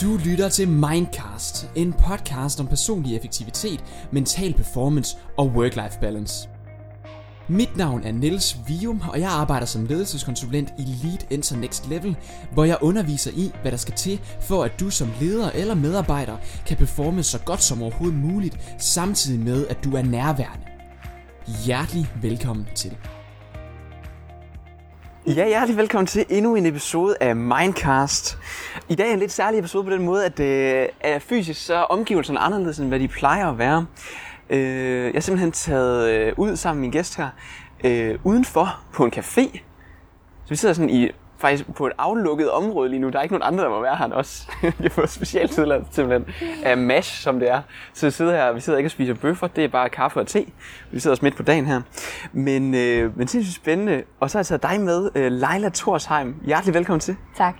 Du lytter til Mindcast, en podcast om personlig effektivitet, mental performance og work-life balance. Mit navn er Niels Vium, og jeg arbejder som ledelseskonsulent i Lead Enter Next Level, hvor jeg underviser i, hvad der skal til, for at du som leder eller medarbejder kan performe så godt som overhovedet muligt, samtidig med, at du er nærværende. Hjertelig velkommen til. Ja, hjertelig velkommen til endnu en episode af Mindcast. I dag er en lidt særlig episode på den måde, at øh, at fysisk så er omgivelserne anderledes, end hvad de plejer at være. Øh, jeg er simpelthen taget øh, ud sammen med min gæst her, øh, udenfor på en café. Så vi sidder sådan i faktisk på et aflukket område lige nu. Der er ikke nogen andre, der må være her end os. vi har fået specielt tilladelse simpelthen af MASH, som det er. Så vi sidder her, vi sidder ikke og spiser bøffer, det er bare kaffe og te. Vi sidder også midt på dagen her. Men, øh, men sindssygt spændende. Og så har jeg taget dig med, øh, Leila Torsheim. Hjertelig velkommen til. Tak.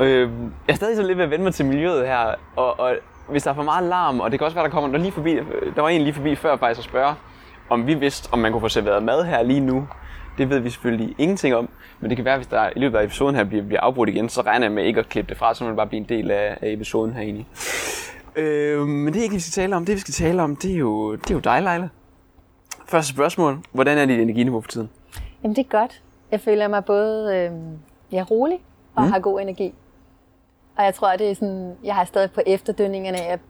Øh, jeg er stadig sådan lidt ved at vende mig til miljøet her, og, og hvis der er for meget larm, og det kan også være, der kommer der lige forbi, der var en lige forbi før faktisk at spørge, om vi vidste, om man kunne få serveret mad her lige nu. Det ved vi selvfølgelig ingenting om, men det kan være, hvis der i løbet af episoden her bliver, bliver afbrudt igen, så regner jeg med ikke at klippe det fra, så må det bare blive en del af, af episoden her egentlig. Øh, men det er ikke, vi skal tale om. Det, vi skal tale om, det er jo, det er jo dig, Leila. Første spørgsmål. Hvordan er dit energiniveau for tiden? Jamen det er godt. Jeg føler mig både øh, ja, rolig og mm. har god energi. Og jeg tror, det er sådan, jeg har stadig på efterdønningerne af, at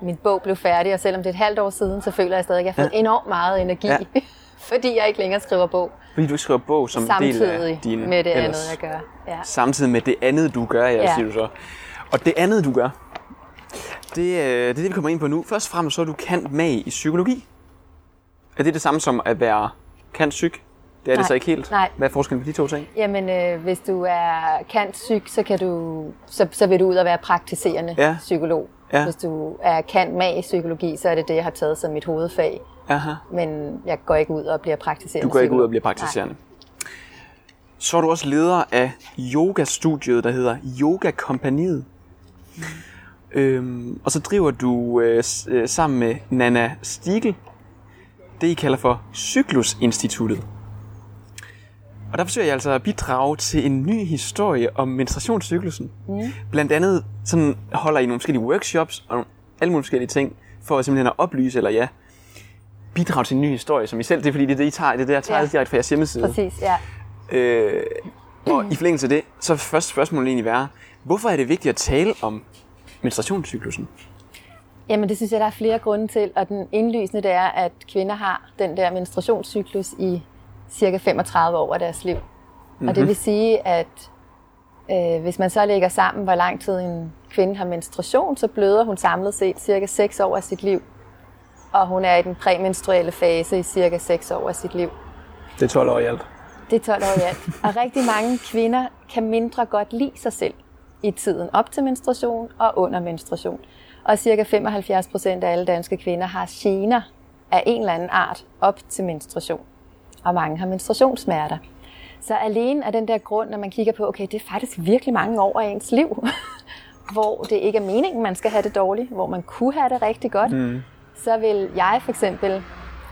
min bog blev færdig, og selvom det er et halvt år siden, så føler jeg stadig, at jeg har fået ja. enormt meget energi, ja. fordi jeg ikke længere skriver bog. Fordi du skriver bog som Samtidig del af din med det ellers. andet, jeg gør. Ja. Samtidig med det andet, du gør, ja, Ja. siger du så. Og det andet, du gør, det, øh, det er det, vi kommer ind på nu. Først og fremmest så er du kant mag i psykologi. Er det det samme som at være kant psyk? Det er det Nej. så ikke helt. Nej. Hvad er forskellen på de to ting? Jamen, øh, hvis du er kant syg, så, kan du, så, så vil du ud og være praktiserende Ja. psykolog. Ja. Hvis du er kant mag i psykologi, så er det det, jeg har taget som mit hovedfag. Aha. Men jeg går ikke ud og bliver praktiserende Du går ikke ud og bliver praktiserende. Så er du også leder af yogastudiet, der hedder Yoga Kompaniet. Øhm, og så driver du øh, øh, sammen med Nana Stigel det, I kalder for Cyklusinstituttet. Og der forsøger jeg altså at bidrage til en ny historie om menstruationscyklusen. Mm. Blandt andet sådan holder I nogle forskellige workshops og alle mulige forskellige ting, for simpelthen at oplyse, eller ja, bidrage til en ny historie, som I selv, det er fordi, det er det, I tager, det er det, jeg tager ja. direkte fra jeres hjemmeside. Præcis, ja. Øh, og i forlængelse af det, så vil første spørgsmål egentlig være, hvorfor er det vigtigt at tale om menstruationscyklusen? Jamen det synes jeg, der er flere grunde til, og den indlysende det er, at kvinder har den der menstruationscyklus i cirka 35 år af deres liv. Mm-hmm. Og det vil sige, at øh, hvis man så lægger sammen, hvor lang tid en kvinde har menstruation, så bløder hun samlet set cirka 6 år af sit liv. Og hun er i den præmenstruelle fase i cirka 6 år af sit liv. Det er 12 år i alt. Det er 12 år i alt. Og rigtig mange kvinder kan mindre godt lide sig selv i tiden op til menstruation og under menstruation. Og cirka 75 procent af alle danske kvinder har gener af en eller anden art op til menstruation. Og mange har menstruationssmerter. Så alene af den der grund, når man kigger på, okay, det er faktisk virkelig mange år af ens liv, hvor det ikke er meningen, man skal have det dårligt, hvor man kunne have det rigtig godt, mm. så vil jeg for eksempel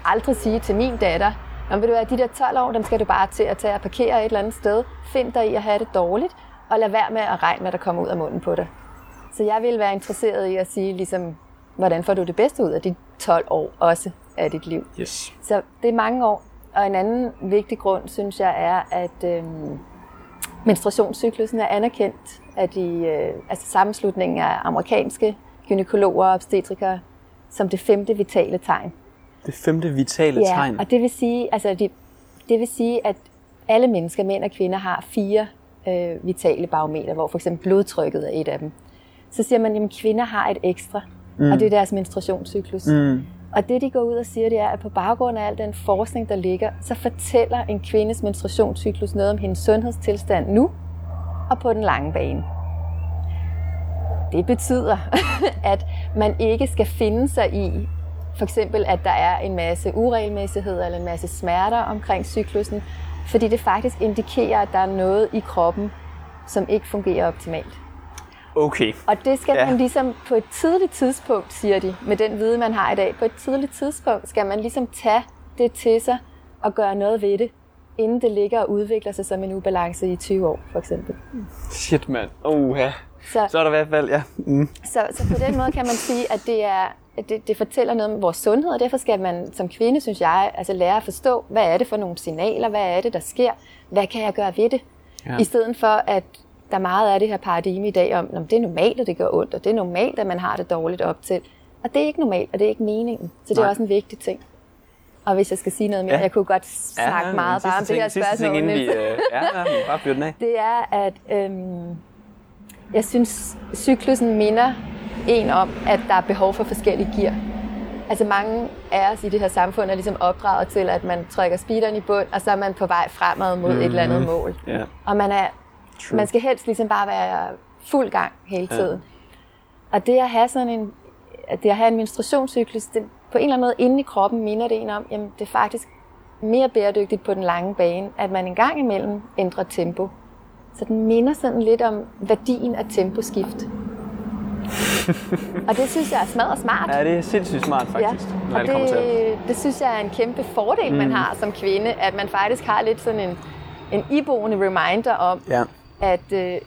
aldrig sige til min datter, Nå, vil du være de der 12 år, dem skal du bare til at tage og parkere et eller andet sted. Find dig i at have det dårligt, og lad være med at regne, hvad der kommer ud af munden på dig. Så jeg vil være interesseret i at sige, ligesom, hvordan får du det bedste ud af de 12 år også af dit liv. Yes. Så det er mange år. Og en anden vigtig grund, synes jeg, er, at øhm, menstruationscyklusen er anerkendt af de, øh, altså sammenslutningen af amerikanske gynækologer og obstetrikere som det femte vitale tegn. Det femte vitale Ja, tegn. og det vil sige, altså det, det vil sige, at alle mennesker, mænd og kvinder, har fire øh, vitale barometer, hvor for eksempel blodtrykket er et af dem. Så siger man, at kvinder har et ekstra, mm. og det er deres menstruationscyklus. Mm. Og det, de går ud og siger, det er, at på baggrund af al den forskning, der ligger, så fortæller en kvindes menstruationscyklus noget om hendes sundhedstilstand nu og på den lange bane. Det betyder, at man ikke skal finde sig i, for eksempel, at der er en masse uregelmæssigheder eller en masse smerter omkring cyklusen, fordi det faktisk indikerer, at der er noget i kroppen, som ikke fungerer optimalt. Okay. Og det skal Ja. man ligesom på et tidligt tidspunkt, siger de, med den viden, man har i dag, på et tidligt tidspunkt skal man ligesom tage det til sig og gøre noget ved det, inden det ligger og udvikler sig som en ubalance i 20 år, for eksempel. Shit, mand. Ja. Så, Så er der i hvert fald, ja. Mm. så, så på den måde kan man sige, at det, er, at det, det fortæller noget om vores sundhed, og derfor skal man som kvinde, synes jeg, altså lære at forstå, hvad er det for nogle signaler, hvad er det, der sker, hvad kan jeg gøre ved det, ja. i stedet for, at der meget er det her paradigme i dag om, at det er normalt, at det gør ondt, og det er normalt, at man har det dårligt op til. Og det er ikke normalt, og det er ikke meningen. Så det Nej. er også en vigtig ting. Og hvis jeg skal sige noget mere, Ja. jeg kunne godt snakke ja, meget bare om det her ting, sidste ting, spørgsmål. inden vi, øh, ja, ja, bare den af. det er, at øhm, jeg synes, cyklusen minder en om, at der er behov for forskellige gear. Altså mange af os i det her samfund er ligesom opdraget til, at man trykker speederen i bund, og så er man på vej fremad mod mm. et eller andet mål. Ja. Og man, er, True. man skal helst ligesom bare være fuld gang hele tiden. Ja. Og det at have sådan en, at det at have en menstruationscyklus, det, på en eller anden måde inde i kroppen minder det en om, jamen det er faktisk mere bæredygtigt på den lange bane, at man en gang imellem ændrer tempo. Så den minder sådan lidt om værdien af temposkift. og det synes jeg er smadret smart. Ja, det er sindssygt smart faktisk, ja. når og det kommer til. det, det synes jeg er en kæmpe fordel, mm. man har som kvinde, at man faktisk har lidt sådan en, en iboende reminder om, Ja. At øh,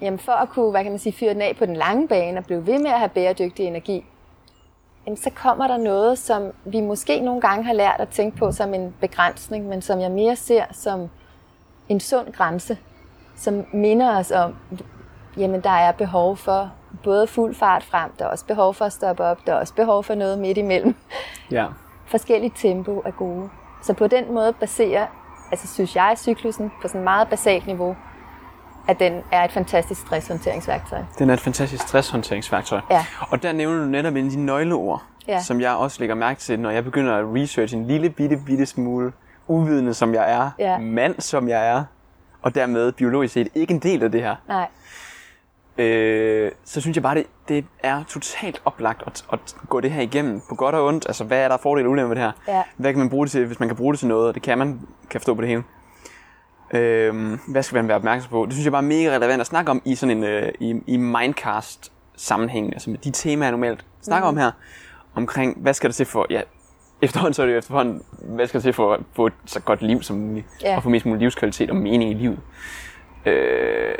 jamen for at kunne hvad kan man sige, fyre den af på den lange bane og blive ved med at have bæredygtig energi, jamen så kommer der noget, som vi måske nogle gange har lært at tænke på som en begrænsning, men som jeg mere ser som en sund grænse, som minder os om, jamen der er behov for både fuld fart frem, der er også behov for at stoppe op, der er også behov for noget midt imellem. Ja. Forskellige tempo er gode. Så på den måde baserer, altså synes jeg, cyklusen på sådan et meget basalt niveau, at den er et fantastisk stresshåndteringsværktøj. Den er et fantastisk stresshåndteringsværktøj. Ja. Og der nævner du netop en af de nøgleord, Ja. som jeg også lægger mærke til, når jeg begynder at researche en lille bitte, bitte smule uvidende, som jeg er, Ja. mand, som jeg er, og dermed biologisk set ikke en del af det her. Nej, øh, så synes jeg bare, det, det er totalt oplagt at, at gå det her igennem på godt og ondt. Altså, hvad er der fordele og ulemper ved det her? Ja. Hvad kan man bruge det til, hvis man kan bruge det til noget? Og det kan man, kan forstå på det hele. Øh, hvad skal man være opmærksom på? Det synes jeg bare er mega relevant at snakke om i sådan en øh, i, i Mindcast sammenhæng. Altså med de temaer, jeg normalt snakker mm. om her. Omkring, hvad skal der til for... Ja, efterhånden så er det jo efterhånden, hvad skal der til for at få et så godt liv som muligt? Ja. Og få mest mulig livskvalitet og mening i livet. Øh,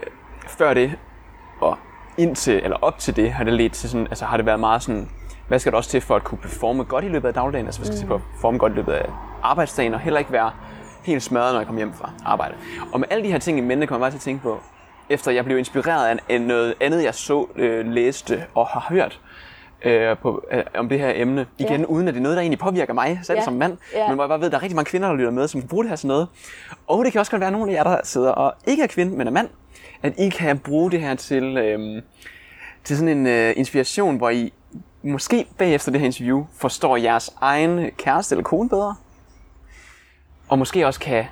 før det, og indtil, eller op til det, har det ledt til sådan, altså har det været meget sådan, hvad skal der også til for at kunne performe godt i løbet af dagligdagen, altså hvad skal mm. til for at performe godt i løbet af arbejdsdagen, og heller ikke være helt smadret, når jeg kommer hjem fra arbejde. Og med alle de her ting i mente, kommer jeg bare til at tænke på, efter jeg blev inspireret af noget andet, jeg så, øh, læste og har hørt, øh, på, øh, om det her emne. Igen, Ja. uden at det er noget, der egentlig påvirker mig selv Ja. som mand. Ja. Men hvor jeg bare ved, at der er rigtig mange kvinder, der lytter med, som kan bruge det her sådan noget. Og det kan også godt være nogle af jer, der sidder og ikke er kvinde, men er mand. At I kan bruge det her til, øh, til sådan en øh, inspiration, hvor I måske bagefter det her interview forstår jeres egen kæreste eller kone bedre. Og måske også kan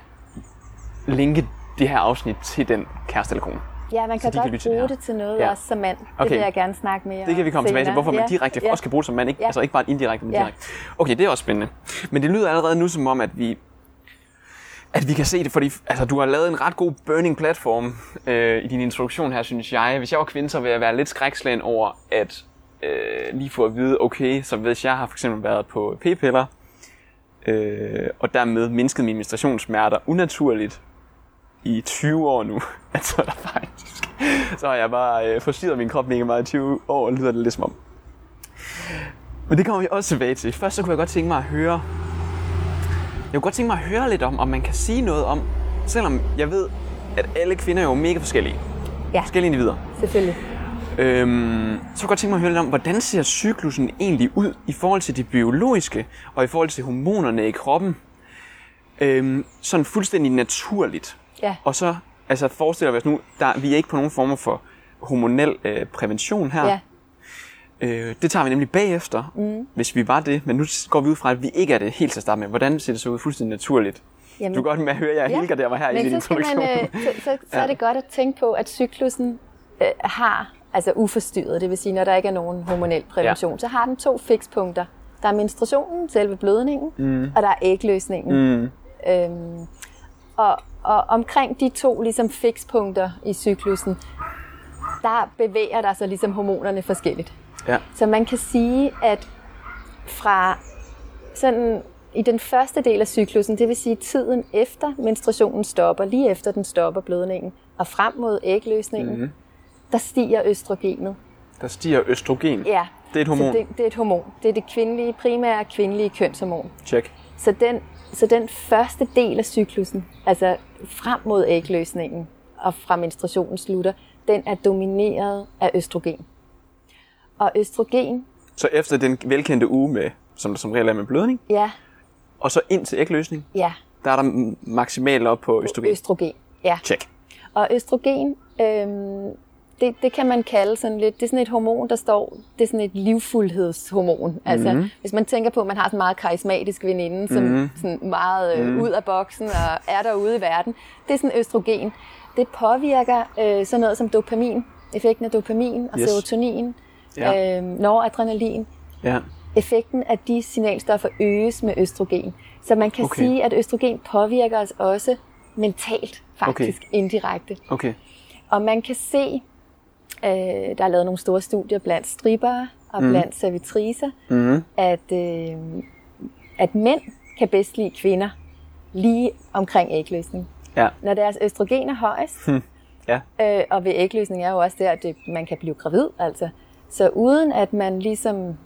linke det her afsnit til den kæreste eller kone. ja, man kan kan godt det bruge her. det til noget Ja. også som mand. Det Okay. vil jeg gerne snakke mere Det kan vi komme tilbage til, senere. hvorfor man Ja, direkte ja. også kan bruge det som mand. Ikke? Ja. Altså ikke bare indirekte, men Ja. direkte. Okay, det er også spændende. Men det lyder allerede nu som om, at vi at vi kan se det, fordi altså, du har lavet en ret god burning platform øh, i din introduktion her, synes jeg. Hvis jeg var kvinde, så ville jeg være lidt skrækslagen over, at øh, lige få at vide, okay, så hvis jeg har for eksempel været på p-piller, øh, og dermed mindsket mine menstruationssmerter unaturligt i 20 år nu, at så er der faktisk, så har jeg bare øh, forstyrret min krop mega meget i 20 år, lyder det lidt som om. Men det kommer vi også tilbage til. Først så kunne jeg godt tænke mig at høre, jeg kunne godt tænke mig at høre lidt om, om man kan sige noget om, selvom jeg ved, at alle kvinder er jo mega forskellige. Ja. Forskellige individer. Selvfølgelig. Øhm, så kunne jeg godt tænke mig at høre lidt om, hvordan ser cyklusen egentlig ud i forhold til det biologiske, og i forhold til hormonerne i kroppen? Øhm, sådan fuldstændig naturligt. Ja. Og så altså forestiller vi os nu, der, vi er ikke på nogen former for hormonel øh, prævention her. Ja. Øh, det tager vi nemlig bagefter, mm. hvis vi var det. Men nu går vi ud fra, at vi ikke er det helt til at starte med. Hvordan ser det så ud fuldstændig naturligt? Jamen, Du kan godt med at høre, at jeg ja. helgarderer mig her i Men din så, skal man, øh, så, så, så er det godt at tænke på, at cyklusen øh, har, altså uforstyrret, det vil sige, når der ikke er nogen hormonel prævention, Ja. så har den to fikspunkter. Der er menstruationen, selve blødningen, mm. og der er ægløsningen. Mm. Øhm, og, og omkring de to ligesom fikspunkter i cyklusen, der bevæger der sig ligesom hormonerne forskelligt. Ja. Så man kan sige, at fra sådan i den første del af cyklusen, det vil sige tiden efter menstruationen stopper, lige efter den stopper blødningen, og frem mod ægløsningen, mm-hmm. Der stiger østrogenet. Der stiger østrogen. Ja. Det er et hormon. Så det, det er et hormon. Det er det kvindelige, primære kvindelige kønshormon. Check. Så den, så den første del af cyklusen, altså frem mod ægløsningen og fra menstruationen slutter, den er domineret af østrogen. Og østrogen, Så efter den velkendte uge, med, som der som regel er med blødning, ja, og så ind til ægløsning, ja, der er der maksimalt op på østrogen. østrogen. Ja. Check. Og østrogen, øhm, det, det kan man kalde sådan lidt, det er sådan et hormon, der står, det er sådan et livfuldhedshormon. Altså, Mhm. hvis man tænker på, at man har sådan en meget karismatisk veninde, som mm. sådan meget øh, Mhm. ud af boksen og er derude i verden, det er sådan østrogen. Det påvirker øh, sådan noget som dopamin, effekten af dopamin og Yes. serotonin, Ja. øh, noradrenalin. Ja. Effekten af de signalstoffer øges med østrogen. Så man kan okay. sige, at østrogen påvirker os også mentalt, faktisk okay. indirekte. Okay. Og man kan se, øh, der er lavet nogle store studier blandt strippere og mm. blandt servitriser, Mm. at, øh, at mænd kan bedst lide kvinder lige omkring ægløsning. Ja. Når deres østrogen er højst, Ja. øh, og ved ægløsning er jo også der, at det, man kan blive gravid. Altså. Så uden at man ligesom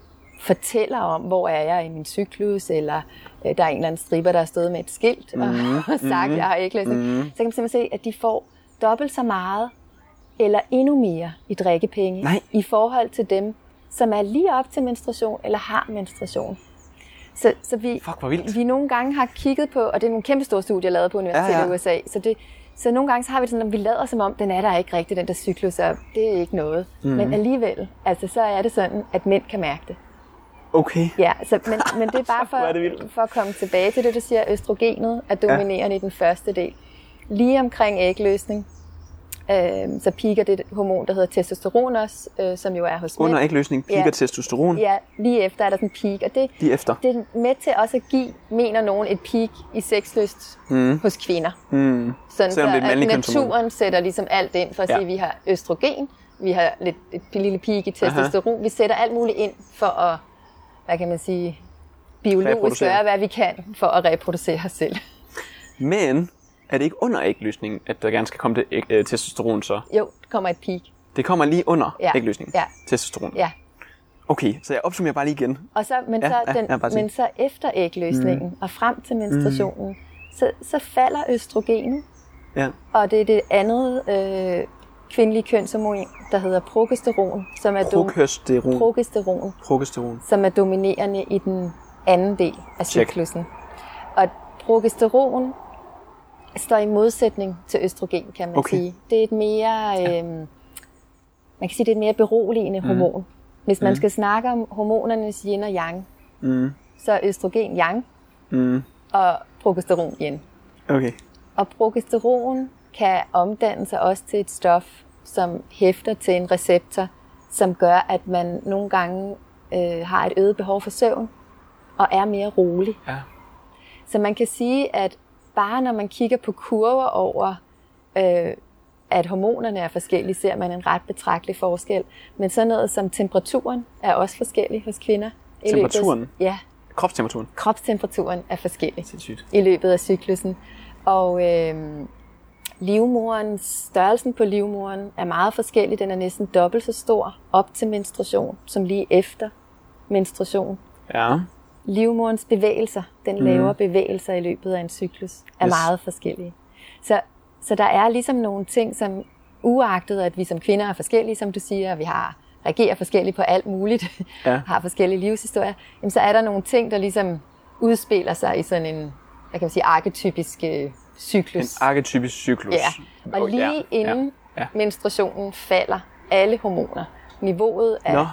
fortæller om, hvor er jeg i min cyklus, eller øh, der er en eller anden stripper, der har stået med et skilt og, Mhm. og sagt, at jeg har ægløsning, så kan man simpelthen se, at de får dobbelt så meget, eller endnu mere i drikkepenge, Nej. i forhold til dem, som er lige op til menstruation, eller har menstruation. Så, så vi, Fuck, hvor vildt. vi nogle gange har kigget på, og det er nogle kæmpe store studier lavet på universitetet Ja, ja, i USA, så, det, så nogle gange så har vi sådan, at vi lader som om, den er der ikke rigtig, den der cyklus, og det er ikke noget. Mm. Men alligevel, altså så er det sådan, at mænd kan mærke det. Okay. Ja, så, men, men det er bare Hvor er det for, vildt. for at komme tilbage til det, du siger, østrogenet er dominerende ja. i den første del. Lige omkring ægløsning, øh, så piker det hormon, der hedder testosteron også, øh, som jo er hos Under ægløsning piker Ja. testosteron. Ja, lige efter er der sådan en peak, og det, Lige efter. det er med til også at give, mener nogen, et peak i sexlyst mm. hos kvinder. Mm. Sådan Selvom det er så, at kønshormon. naturen sætter ligesom alt ind for at Ja. sige, at vi har østrogen, vi har lidt, et lille peak i testosteron, vi sætter alt muligt ind for at, hvad kan man sige, biologisk gøre, hvad vi kan for at reproducere os selv. Men er det ikke under ægløsningen, at der gerne skal komme det æg- øh, testosteron så? Jo, der kommer et peak. Det kommer lige under Ja. ægløsningen? Ja. Testosteron? Ja. Okay, så jeg opsummerer bare lige igen. Og så, men, Ja, så den, ja, men så efter ægløsningen mm. og frem til menstruationen, mm. så, så falder østrogenet, Ja. og det er det andet øh, kvindelige kønshormon, der hedder progesteron, som er, dom- Progesteron. progesteron, Progesteron. som er dominerende i den anden del af Check. cyklusen. Og progesteron står i modsætning til østrogen, kan man Okay. sige. Det er et mere, øh, man kan sige, det er et mere beroligende mm. hormon. Hvis man mm. skal snakke om hormonernes yin og yang, Mm. så er østrogen yang Mm. og progesteron yin. Okay. Og progesteron kan omdanne sig også til et stof, som hæfter til en receptor, som gør, at man nogle gange øh, har et øget behov for søvn og er mere rolig. Ja. Så man kan sige, at bare når man kigger på kurver over, øh, at hormonerne er forskellige, ser man en ret betragtelig forskel. Men sådan noget som temperaturen er også forskellig hos kvinder. I løbet Temperaturen? Ja, Kropstemperaturen. kropstemperaturen er forskellig Sindssygt. i løbet af cyklusen. Og øh, livmoren, størrelsen på livmoren er meget forskellig. Den er næsten dobbelt så stor op til menstruation, som lige efter menstruation. Ja. Livmorens bevægelser, den laver bevægelser i løbet af en cyklus, er Yes. meget forskellige. Så, så der er ligesom nogle ting, som uagtet, at vi som kvinder er forskellige, som du siger, og vi har reagerer forskelligt på alt muligt, Ja. har forskellige livshistorier, jamen så er der nogle ting, der ligesom udspiller sig i sådan en, hvad kan man sige, arketypisk øh, En cyklus. arketypisk cyklus. Ja, og lige ja. inden Ja. Ja. menstruationen falder alle hormoner. Niveauet af Nå,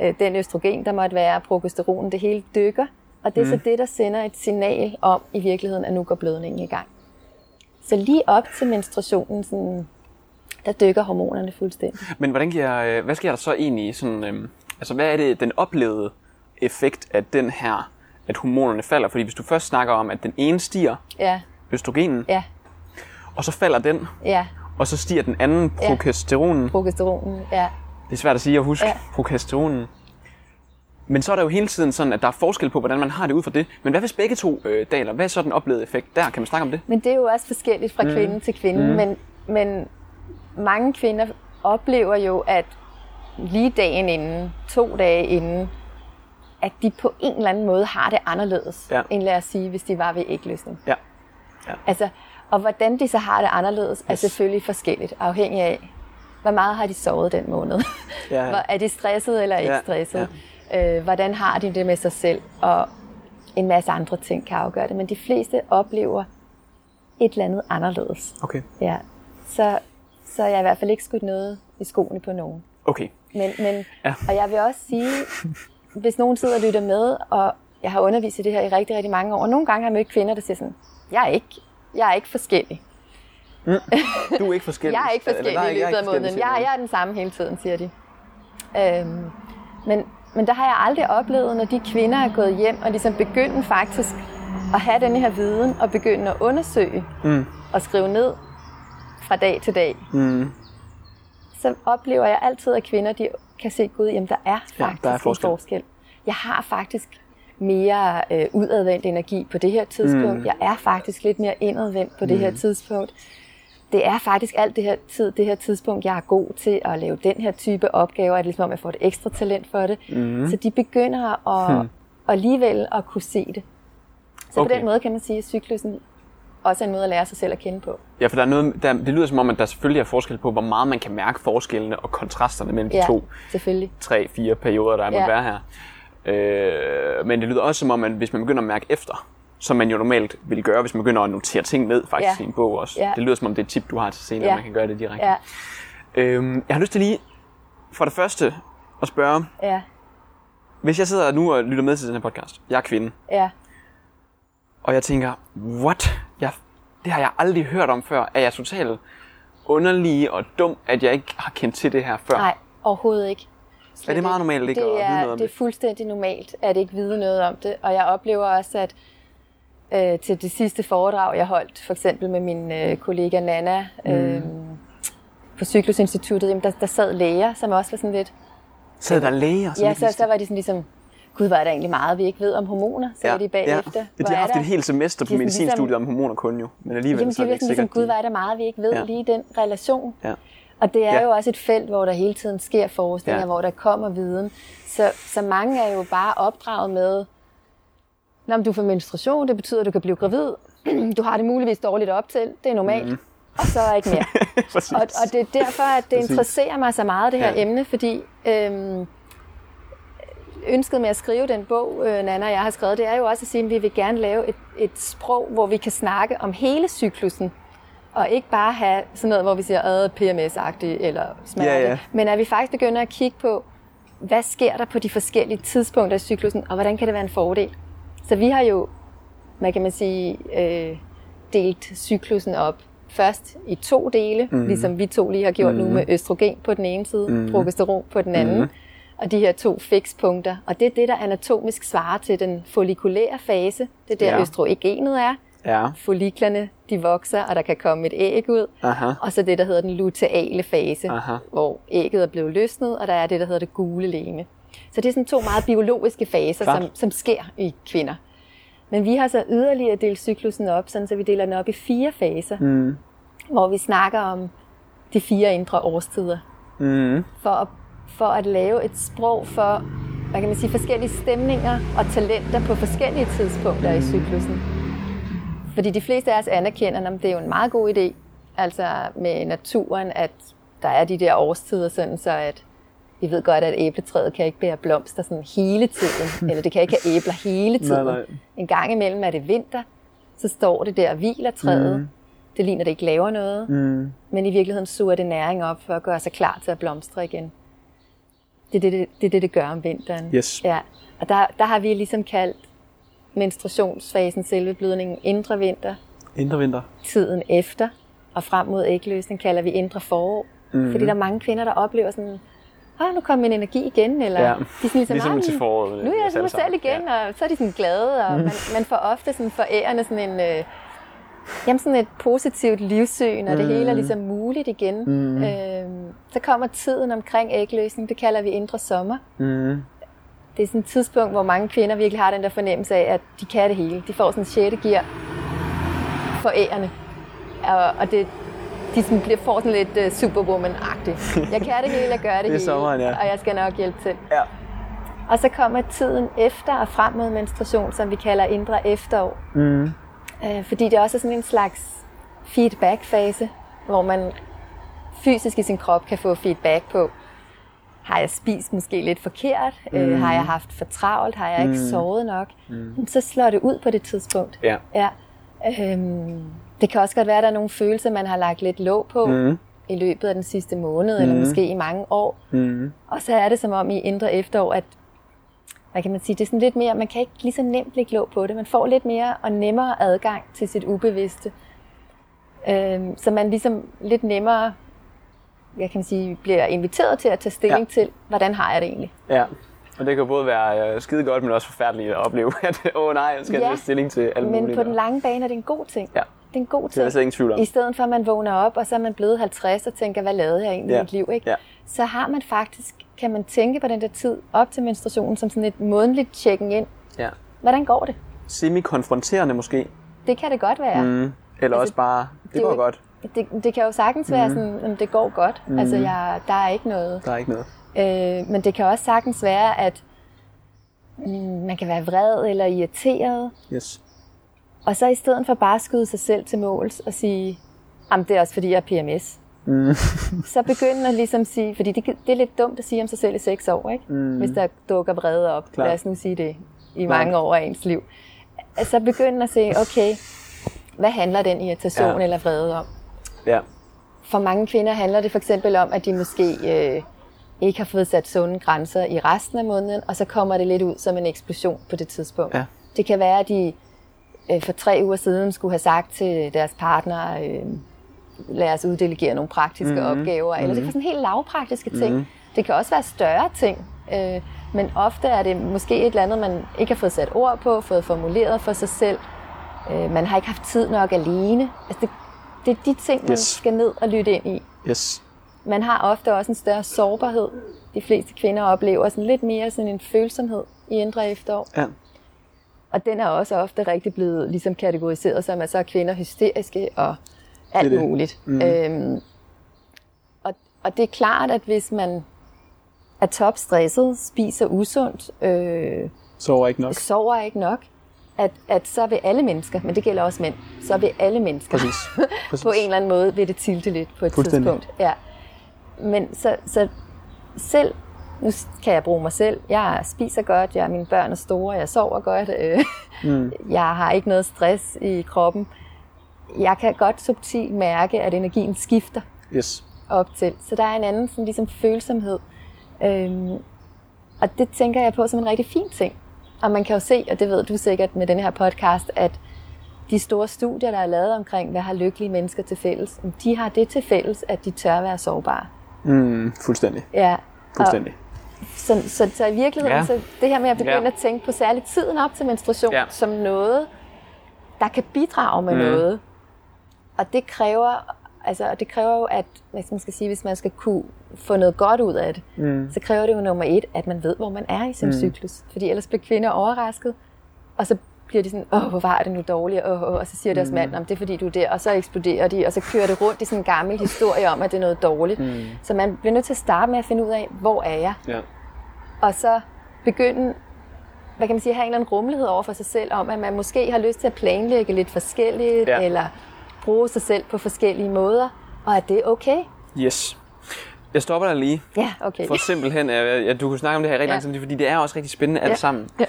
øh, den østrogen, der måtte være, progesteronen, det hele dykker. Og det er mm. så det, der sender et signal om i virkeligheden, at nu går blødningen i gang. Så lige op til menstruationen, sådan, der dykker hormonerne fuldstændig. men hvordan giver, øh, hvad sker der så egentlig? Sådan, øhm, altså, hvad er det, den oplevede effekt af den her, at hormonerne falder? Fordi hvis du først snakker om, at den ene stiger, Ja, østrogenen, ja, og så falder den, ja, og så stiger den anden, Ja. progesteronen. progesteronen, ja. Det er svært at sige at huske, Ja. progesteronen. Men så er der jo hele tiden sådan, at der er forskel på, hvordan man har det ud fra det. Men hvad hvis begge to øh, daler? Hvad er så den oplevede effekt der? Kan man snakke om det? Men det er jo også forskelligt fra kvinde til kvinde. Mm. Men, men mange kvinder oplever jo, at lige dagen inden, to dage inden, at de på en eller anden måde har det anderledes, Ja. end lad os sige, hvis de var ved ægløsning. Ja. Altså, og hvordan de så har det anderledes, er Yes. selvfølgelig forskelligt, afhængig af, hvor meget har de sovet den måned. Ja, ja. Er de stresset eller ikke Ja, stresset? Øh, hvordan har de det med sig selv? Og en masse andre ting kan afgøre det. Men de fleste oplever et eller andet anderledes. Okay. Ja. Så, så jeg er i hvert fald ikke skudt noget i skoene på nogen. Okay. Men, men, Ja. ja. Og jeg vil også sige, hvis nogen sidder og lytter med, og jeg har undervist i det her i rigtig, rigtig mange år, og nogle gange har jeg mødt kvinder, der siger sådan, jeg er ikke, jeg er ikke forskellig. Du er ikke forskellig. Jeg er ikke Eller, forskellig nej, i løbet af måneden. Jeg, jeg er den samme hele tiden, siger de. Øhm, men, men der har jeg aldrig oplevet, når de kvinder er gået hjem og ligesom begyndt faktisk at have den her viden og begynde at undersøge Mm. og skrive ned fra dag til dag, Mm. så oplever jeg altid, at kvinder de kan se, gud, jamen der er Ja, faktisk der er en forskel. forskel. Jeg har faktisk mere øh, udadvendt energi på det her tidspunkt. Mm. Jeg er faktisk lidt mere indadvendt på det her tidspunkt. Det er faktisk alt det her tid, det her tidspunkt, jeg er god til at lave den her type opgaver, at det ligesom om, jeg får et ekstra talent for det. Mm. Så de begynder at, Hmm. alligevel at kunne se det. Så Okay. på den måde kan man sige, at cyklusen også er en måde at lære sig selv at kende på. Ja, for der er noget, der, det lyder som om, at der selvfølgelig er forskel på, hvor meget man kan mærke forskellene og kontrasterne mellem de Ja, to, selvfølgelig. tre, fire perioder, der er Ja. være her. Øh, men det lyder også som om, at hvis man begynder at mærke efter, som man jo normalt vil gøre, hvis man begynder at notere ting ned faktisk Ja. i en bog også. Ja. Det lyder som om, det er et tip, du har til senere, Ja. at man kan gøre det direkte. Ja, Øhm, jeg har lyst til lige, for det første, at spørge, ja, hvis jeg sidder nu og lytter med til den her podcast, jeg er kvinde, ja. og jeg tænker, what? Jeg, det har jeg aldrig hørt om før. Er jeg totalt underlig og dum, at jeg ikke har kendt til det her før? Nej, overhovedet ikke. Slet Er det meget normalt ikke det at vide er, noget om det? det? er fuldstændig normalt at ikke vide noget om det. Og jeg oplever også, at øh, til det sidste foredrag, jeg holdt, for eksempel med min øh, kollega Nana øh, på Cyklusinstituttet, jamen, der, der sad læger, som også var sådan lidt... Sidder der læger? Ja, så, så var de sådan ligesom, gud, er der egentlig meget, vi ikke ved om hormoner, sagde de bagefter. Ja. Hvor De har er haft der- et helt semester på medicinstudiet ligesom- om hormoner kun jo. Men alligevel Jamen, så er de det ikke ligesom, sikkert, gud, er der meget, vi ikke ved Ja. ja. lige den relation. Ja. Og det er Ja. ja. jo også et felt, hvor der hele tiden sker forskning, Ja. ja. hvor der kommer viden. Så, så mange er jo bare opdraget med, når du får menstruation, det betyder, at du kan blive gravid. Du har det muligvis dårligt op til, det er normalt. Mm. Og så er ikke mere. Og, og det er derfor, at det Præcis. interesserer mig så meget, det her ja. emne, fordi øhm, ønsket med at skrive den bog, øh, Nana og jeg har skrevet, det er jo også at sige, at vi vil gerne lave et, et sprog, hvor vi kan snakke om hele cyklusen, og ikke bare have sådan noget, hvor vi siger, ad PMS-agtigt eller smerte, Ja, ja. men at vi faktisk begynder at kigge på, hvad sker der på de forskellige tidspunkter i cyklusen, og hvordan kan det være en fordel. Så vi har jo, hvad kan man sige, øh, delt cyklusen op først i to dele, mm. ligesom vi to lige har gjort mm. nu med østrogen på den ene side, mm. progesteron på den anden, mm. og de her to fikspunkter. Og det er det, der anatomisk svarer til den follikulære fase. Det er der, Ja. østrogenet er. Ja. Folliklerne, de vokser, og der kan komme et æg ud. Aha. Og så det, der hedder den luteale fase, Aha. hvor ægget er blevet løsnet, og der er det, der hedder det gule legeme. Så det er sådan to meget biologiske faser, Klart. som, som sker i kvinder. Men vi har så yderligere delt cyklusen op, sådan så vi deler den op i fire faser, Mm. hvor vi snakker om de fire indre årstider, Mm. for at, for at lave et sprog for, hvad kan man sige, forskellige stemninger og talenter på forskellige tidspunkter i cyklusen. Fordi de fleste af os anerkender, at det er jo en meget god idé, altså med naturen, at der er de der årstider, sådan så at vi ved godt, at æbletræet kan ikke bære blomster sådan hele tiden, eller det kan ikke have æbler hele tiden. Nej, nej. En gang imellem er det vinter, så står det der og hviler træet. Mm. Det ligner, det ikke laver noget, Mm. men i virkeligheden suger det næring op for at gøre sig klar til at blomstre igen. Det er det, det, det, det, det gør om vinteren. Yes. Ja, og der, der har vi ligesom kaldt menstruationsfasen, selve blødningen, indre vinter, Indre vinter. tiden efter, og frem mod ægløsning kalder vi indre forår. Mm. Fordi der er mange kvinder, der oplever sådan, ah, nu kommer min energi igen, eller Ja. de er sådan ligesom, Ligesom "Ah, til foråret. nu er jeg mig selv igen, og så er de sådan glade, og man, man får ofte sådan forærende sådan en, øh, jamen sådan et positivt livssyn, og det hele er ligesom muligt igen. Mm. Øhm, så kommer tiden omkring ægløsning, det kalder vi indre sommer. Mm. Det er sådan et tidspunkt, hvor mange kvinder virkelig har den der fornemmelse af, at de kan det hele. De får sådan en sjette gear forærende. Og, og det, de sådan bliver, får sådan lidt uh, superwoman-agtigt. Jeg kan det hele, jeg gør det, Det hele, sommeren, ja. og jeg skal nok hjælpe til. Ja. Og så kommer tiden efter og frem mod menstruation, som vi kalder indre efterår. Mm. Øh, fordi det også er sådan en slags feedback-fase, hvor man fysisk i sin krop kan få feedback på, har jeg spist måske lidt forkert? Mm. Øh, har jeg haft for travlt? Har jeg ikke sovet nok? Mm. Så slår det ud på det tidspunkt. Ja. Ja. Øhm, det kan også godt være, at der er nogle følelser, man har lagt lidt låg på mm. i løbet af den sidste måned, mm. eller måske i mange år. Mm. Og så er det som om i indre efterår, at hvad kan man sige, det er sådan lidt mere, man kan ikke lige så nemt lægge låg på det. Man får lidt mere og nemmere adgang til sit ubevidste. Øhm, så man ligesom lidt nemmere, jeg kan sige, bliver inviteret til at tage stilling Ja. til, hvordan har jeg det egentlig. Ja. Og det kan både være øh, skide godt, men også forfærdeligt at opleve, at åh oh, nej, jeg skal Ja. tage stilling til alt Men muligt. på den lange bane er det en god ting. Ja. Det er en god Det er ting. der slet ingen tvivl om. I stedet for, at man vågner op, og så er man blevet 50 og tænker, hvad lavede jeg egentlig Ja. i mit liv? Ikke? Ja. Så har man faktisk, kan man tænke på den der tid op til menstruationen som sådan et månedligt checken ind. Ja. Hvordan går det? Semi-konfronterende måske. Det kan det godt være. Mm. Eller Altså, også bare, det, er går jo- godt. Det, det kan jo sagtens være sådan, at det går godt. Mm. Altså, jeg, der er ikke noget. Der er ikke noget. Øh, men det kan også sagtens være, at mm, man kan være vred eller irriteret. Yes. Og så i stedet for bare at skyde sig selv til måls og sige, jamen det er også fordi, jeg er PMS. Mm. så begynder at ligesom sige, fordi det, det er lidt dumt at sige om sig selv i seks år, ikke? Mm. hvis der dukker vrede op. Klart. Lad os nu sige det i mange år af ens liv. Så begynder at sige, okay, hvad handler den irritation ja. eller vrede om? Ja. For mange kvinder handler det for eksempel om, at de måske øh, ikke har fået sat sunde grænser i resten af måneden, og så kommer det lidt ud som en eksplosion på det tidspunkt. Ja. Det kan være, at de øh, for tre uger siden skulle have sagt til deres partner, øh, lad os uddelegere nogle praktiske Mhm. mm-hmm. opgaver, eller det kan sådan helt lavpraktiske ting. Mm-hmm. Det kan også være større ting, øh, men ofte er det måske et eller andet, man ikke har fået sat ord på, fået formuleret for sig selv. Øh, man har ikke haft tid nok alene. Altså det, det er de ting, man Yes. skal ned og lytte ind i. Yes. Man har ofte også en større sårbarhed. De fleste kvinder oplever sådan lidt mere sådan en følsomhed i indre efterår. Ja. Og den er også ofte rigtig blevet ligesom kategoriseret som, at så er kvinder hysteriske og alt Det det. muligt. Mm. Øhm, og, og det er klart, at hvis man er topstresset, spiser usundt, øh, Sover ikke nok. sover ikke nok, at, at så vil alle mennesker, men det gælder også mænd, så vil alle mennesker Præcis. Præcis. på en eller anden måde vil det tilte lidt på et tidspunkt. Ja. Men så, så selv, nu kan jeg bruge mig selv, jeg spiser godt, jeg, mine børn er store, jeg sover godt, øh, mm. jeg har ikke noget stress i kroppen. Jeg kan godt subtilt mærke, at energien skifter Yes. op til. Så der er en anden sådan, ligesom følsomhed. Øhm, og det tænker jeg på som en rigtig fin ting. Og man kan jo se, og det ved du sikkert med den her podcast, at de store studier, der er lavet omkring, hvad har lykkelige mennesker til fælles, de har det til fælles, at de tør være sårbare. Mm, fuldstændig. Ja. Fuldstændig. Og så, så, så i virkeligheden, Ja. så det her med at begynde Ja. at tænke på særligt tiden op til menstruation, Ja. som noget, der kan bidrage med Mm. noget. Og det kræver, altså, og det kræver jo, at skal man skal sige, hvis man skal kunne få noget godt ud af det, mm. så kræver det jo nummer et, at man ved, hvor man er i sin mm. cyklus. Fordi ellers bliver kvinder overrasket, og så bliver de sådan, åh, hvor var det nu dårligt, åh, åh, og så siger deres mand, om det er fordi du er der, og så eksploderer de, og så kører det rundt i sådan en gammel historie om, at det er noget dårligt. Mm. Så man bliver nødt til at starte med at finde ud af, hvor er jeg? Ja. og så begynde hvad kan man sige, have en eller anden rummelighed over for sig selv, om at man måske har lyst til at planlægge lidt forskelligt, Ja. eller bruge sig selv på forskellige måder, og at det er okay. Yes. Jeg stopper dig lige. Ja, okay. For simpelthen, at ja, du kunne snakke om det her i rigtig Ja. lang tid, fordi det er også rigtig spændende alt Ja. sammen. Ja.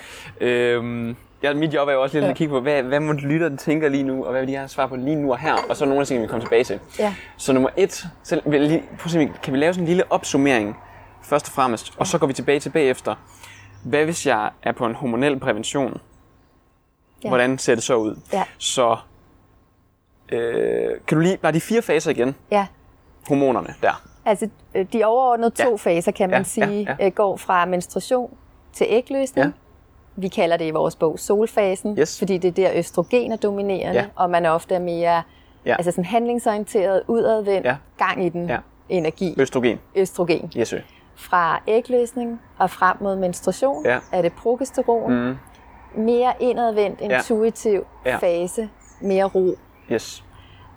Øhm, ja, mit job er jo også lidt Ja. at kigge på, hvad, hvad må lytteren tænker lige nu, og hvad vil de have svar på lige nu og her, og så nogle af tingene, vi kommer tilbage til. Ja. Så nummer et, så vil lige, prøv at kan vi lave sådan en lille opsummering, først og fremmest, og så går vi tilbage til bagefter. Hvad hvis jeg er på en hormonel prævention? Ja. Hvordan ser det så ud? Ja. Så øh, kan du lige, bare de fire faser igen, Ja, hormonerne der. altså øh, de overordnede to Ja. faser, kan man Ja, sige, ja, ja. øh, går fra menstruation til ægløsning. Ja. Vi kalder det i vores bog solfasen, Yes. fordi det er der østrogen er dominerende, Ja. og man ofte er mere Ja. altså sådan handlingsorienteret, udadvendt, Ja. gang i den, Ja. energi, Østrogen. østrogen. Yes, sir. Fra ægløsning og frem mod menstruation Ja. er det progesteron. Mm. Mere indadvendt, Ja. intuitiv Ja. fase, mere ro. Yes.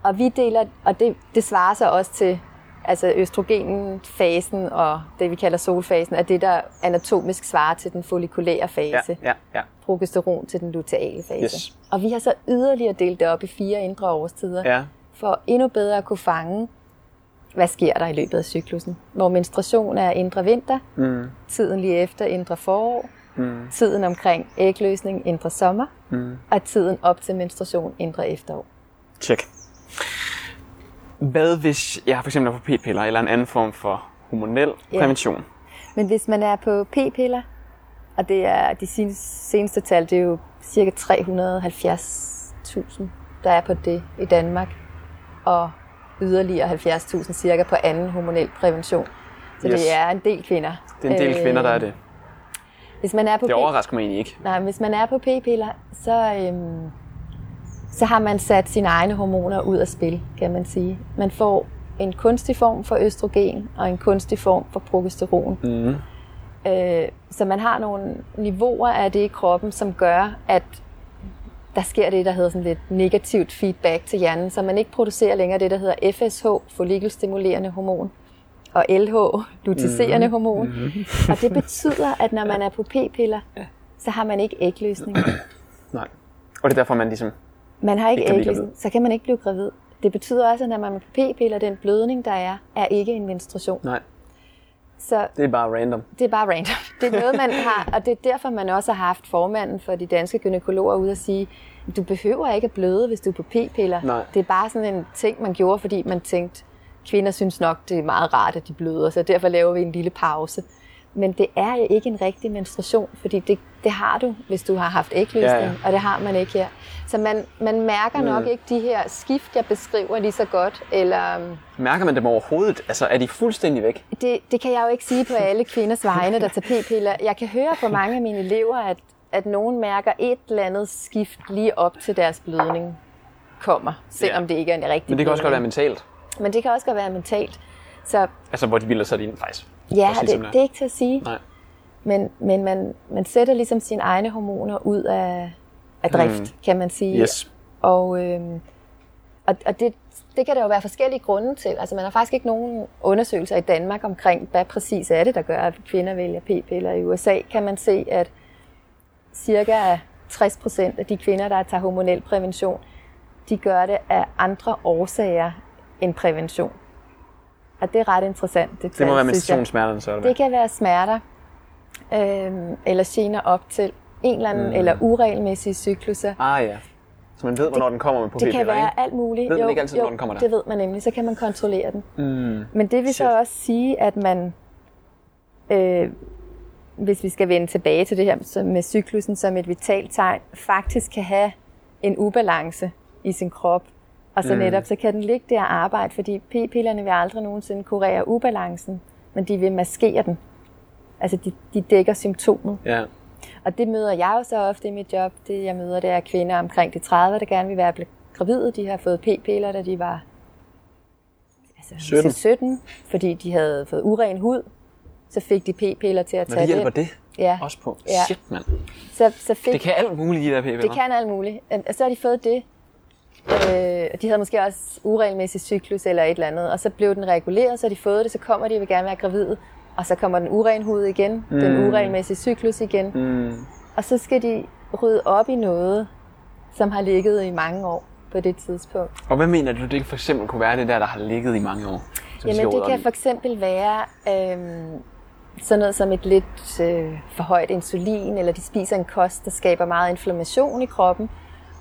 Og vi deler, og det, det svarer sig også til altså østrogenfasen og det, vi kalder solfasen, er det, der anatomisk svarer til den follikulære fase. Ja, ja, ja. Progesteron til den luteale fase. Yes. Og vi har så yderligere delt det op i fire indre årstider, Ja. for endnu bedre at kunne fange, hvad sker der i løbet af cyklusen. Hvor menstruation er indre vinter, Mm. tiden lige efter indre forår, Mm. tiden omkring ægløsning indre sommer, Mm. og tiden op til menstruation indre efterår. Check. Hvad hvis jeg for eksempel er på p-piller eller en anden form for hormonel Ja. prævention? Men hvis man er på p-piller, og det er de sen- seneste tal, det er jo cirka 370.000, der er på det i Danmark, og yderligere 70.000 cirka på anden hormonel prævention. Så Yes. det er en del kvinder. Det er en del Øh, kvinder, der er det. Hvis man er på Det overrasker mig egentlig ikke. Nej, hvis man er på p-piller, så, øhm, så har man sat sine egne hormoner ud af spil, kan man sige. Man får en kunstig form for østrogen og en kunstig form for progesteron. Mm. Øh, så man har nogle niveauer af det i kroppen, som gør, at der sker det, der hedder sådan lidt negativt feedback til hjernen, så man ikke producerer længere det, der hedder FSH, follikelstimulerende hormon, og LH, lutecerende Mhm. hormon. Og det betyder, at når man er på p-piller, så har man ikke ægløsning. Nej. Og det er derfor, man ligesom... Man har ikke blive ægløsning, så kan man ikke blive gravid. Det betyder også, at når man er på p-piller, den blødning, der er, er ikke en menstruation. Nej, Så det er bare random. det er bare random. Det er noget, man har, og det er derfor, man også har haft formanden for de danske gynækologer ude at sige, du behøver ikke at bløde, hvis du er på p-piller. Nej. Det er bare sådan en ting, man gjorde, fordi man tænkte, kvinder synes nok, det er meget rart, at de bløder, så derfor laver vi en lille pause. Men det er ikke en rigtig menstruation, fordi det, det har du, hvis du har haft ægløsning, Ja, ja. og det har man ikke her. Så man, man mærker nok Mm. ikke de her skift, jeg beskriver lige så godt, eller øhm, Mærker man dem overhovedet? Altså, er de fuldstændig væk? det, det kan jeg jo ikke sige på alle kvinders vegne, der tager p-piller. Jeg kan høre på mange af mine elever, at, at nogen mærker et eller andet skift lige op til deres blødning kommer, selvom Ja. det ikke er en rigtig Men det kan også godt være blødning. mentalt. Men det kan også godt være mentalt. Så Altså, hvor de bilder sig ind, faktisk. Ja, det, det det er. er ikke til at sige. Nej. Men, men man, man sætter ligesom sine egne hormoner ud af, af drift, Mm. kan man sige. Yes. Og, øhm, og, og det, det kan der jo være forskellige grunde til. Altså man har faktisk ikke nogen undersøgelser i Danmark omkring, hvad præcis er det, der gør, at kvinder vælger p-piller. I USA kan man se, at cirka 60 procent af de kvinder, der tager hormonel prævention, de gør det af andre årsager end prævention. Og det er ret interessant. Det, Det må være menstruationssmerterne, så er det Det kan være smerter, øhm, eller gener op til en eller anden, mm. eller uregelmæssige cykluser. Ah ja. Så man ved, hvornår den kommer med på Det kan være ikke? alt muligt. Ved man ikke altid, hvornår den kommer der? det ved man nemlig. Så kan man kontrollere den. Mm. Men det vil så Shit. også sige, at man, øh, hvis vi skal vende tilbage til det her så med cyklusen som et vitalt tegn, faktisk kan have en ubalance i sin krop. Og så netop, så kan den ligge der og arbejde, fordi p-pillerne vil aldrig nogensinde kurere ubalancen, men de vil maskere den. Altså, de, de dækker symptomet. Ja. Og det møder jeg jo så ofte i mit job. Det jeg møder, det er kvinder omkring de 30, der gerne vil være gravide. De har fået p-piller, da de var altså, 17. 17, fordi de havde fået uren hud. Så fik de p-piller til at Når tage det hjælper det Ja. også på. Ja. Shit, mand. Så, så fik Det kan alt muligt, de der p-piller. det kan alt muligt. Og så har de fået det. Øh, de havde måske også uregelmæssig cyklus eller et eller andet. Og så blev den reguleret, så de fået det. Så kommer de og vil gerne være gravide. Og så kommer den uren hud igen. Mm. Den uregelmæssige cyklus igen. Mm. Og så skal de rydde op i noget, som har ligget i mange år på det tidspunkt. Og hvad mener du, det for eksempel kunne være det der, der har ligget i mange år? Jamen det kan for eksempel være øhm, sådan noget som et lidt øh, for højt insulin, eller de spiser en kost, der skaber meget inflammation i kroppen,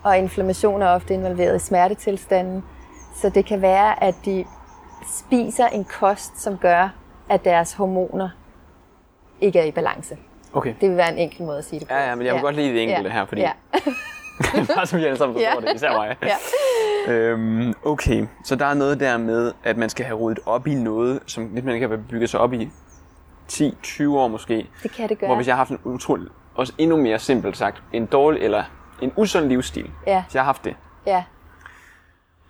og inflammation er ofte involveret i smertetilstanden. Så det kan være, at de spiser en kost, som gør, at deres hormoner ikke er i balance. Okay. Det vil være en enkel måde at sige det på. Ja, ja, men jeg kunne godt lide det enkelte her, fordi- Ja. Bare så vi alle sammen forstår Ja. det, især mig. ja. Øhm, okay, så der er noget der med, at man skal have ryddet op i noget, som lidt man kan have bygget sig op i 10-20 år måske. Det kan det gøre. Hvor hvis jeg har haft en utrolig, også endnu mere simpelt sagt, en dårlig eller en usund livsstil, Ja. hvis jeg har haft det, Ja.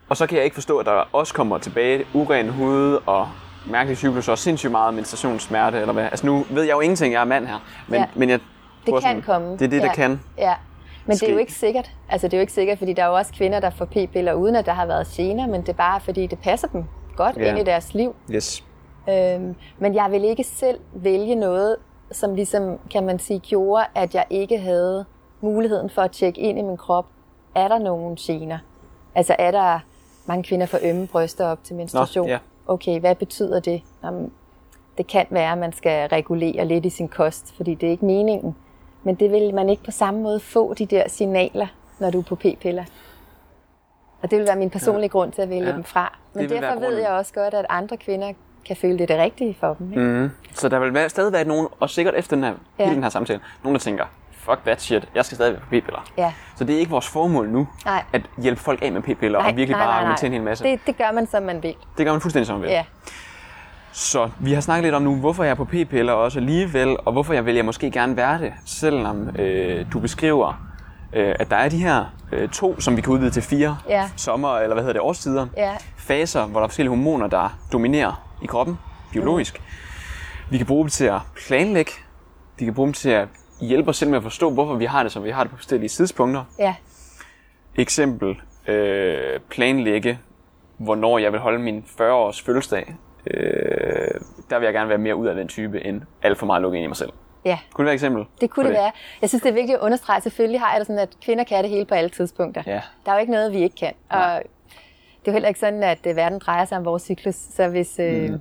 og så kan jeg ikke forstå, at der også kommer tilbage uren hud og mærkelig cyklus og sindssygt meget menstruationssmerte, eller hvad. Altså nu ved jeg jo ingenting, jeg er mand her, men, Ja. men jeg Det kan sådan- komme. Det er det, ja. der kan. Ja. Men det er jo ske. ikke sikkert. Altså det er jo ikke sikkert, fordi der er jo også kvinder, der får p-piller, uden at der har været gener, men det er bare fordi, det passer dem godt Ja. ind i deres liv. Yes. Øhm, men jeg vil ikke selv vælge noget, som ligesom, kan man sige, gjorde, at jeg ikke havde muligheden for at tjekke ind i min krop. Er der nogen gener? Altså er der mange kvinder for ømme bryster op til menstruation? ja. Okay, hvad betyder det? Jamen, det kan være, at man skal regulere lidt i sin kost, fordi det er ikke meningen. Men det vil man ikke på samme måde få de der signaler, når du er på p-piller. Og det vil være min personlige ja. grund til at vælge Ja. dem fra. Men derfor ved jeg også godt, at andre kvinder kan føle det er det rigtige for dem. Ikke? Mm. Så der vil være, stadig være nogen, og sikkert efter den her, Ja. hele den her samtale, nogen der tænker, fuck that shit, jeg skal stadig være på p-piller. Ja. Så det er ikke vores formål nu, Nej. at hjælpe folk af med p-piller og virkelig bare argumentere en hel masse. Det, det gør man, som man vil. det gør man fuldstændig som man vil. Ja. Så vi har snakket lidt om nu, hvorfor jeg er på p-piller også alligevel, og hvorfor jeg vælger måske gerne være det, selvom øh, du beskriver, øh, at der er de her øh, to, som vi kan udvide til fire Ja. sommer, eller hvad hedder det, årstider, Ja. faser, hvor der er forskellige hormoner, der dominerer i kroppen, biologisk. Vi kan bruge dem til at planlægge, vi kan bruge dem til at hjælpe os selv med at forstå, hvorfor vi har det, som vi har det på forskellige tidspunkter. Ja. Eksempel, øh, planlægge, hvornår jeg vil holde min 40-års fødselsdag. Øh, der vil jeg gerne være mere ud af den type, end alt for meget lukke ind i mig selv. ja. Kunne det være et eksempel? Det kunne på det være. Jeg synes, det er vigtigt at understrege. Selvfølgelig har jeg det sådan, at kvinder kan det hele på alle tidspunkter. Ja. Der er jo ikke noget, vi ikke kan. Og det er jo heller ikke sådan, at øh, verden drejer sig om vores cyklus. Så hvis... Øh, Mm.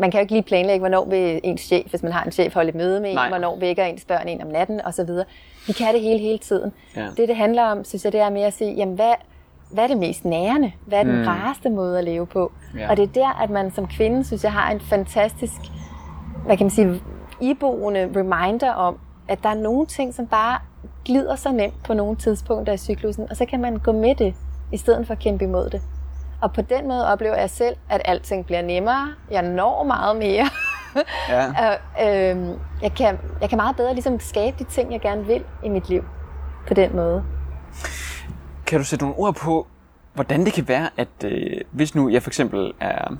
Man kan jo ikke lige planlægge, hvornår vil ens chef, hvis man har en chef, holde et møde med en, Nej. hvornår vækker ens børn en om natten osv. Vi kan det hele hele tiden. Ja. Det, det handler om, synes jeg, det er mere at sige, jamen hvad, hvad er det mest nærende? Hvad er den mm. rareste måde at leve på? Ja. Og det er der, at man som kvinde, synes jeg, har en fantastisk, hvad kan man sige, iboende reminder om, at der er nogle ting, som bare glider så nemt på nogle tidspunkter i cyklusen, og så kan man gå med det, i stedet for at kæmpe imod det. Og på den måde oplever jeg selv, at alting bliver nemmere. Jeg når meget mere. Ja. og, øhm, jeg, kan, jeg kan meget bedre ligesom skabe de ting, jeg gerne vil i mit liv. På den måde. Kan du sætte nogle ord på, hvordan det kan være, at øh, hvis nu jeg for eksempel er...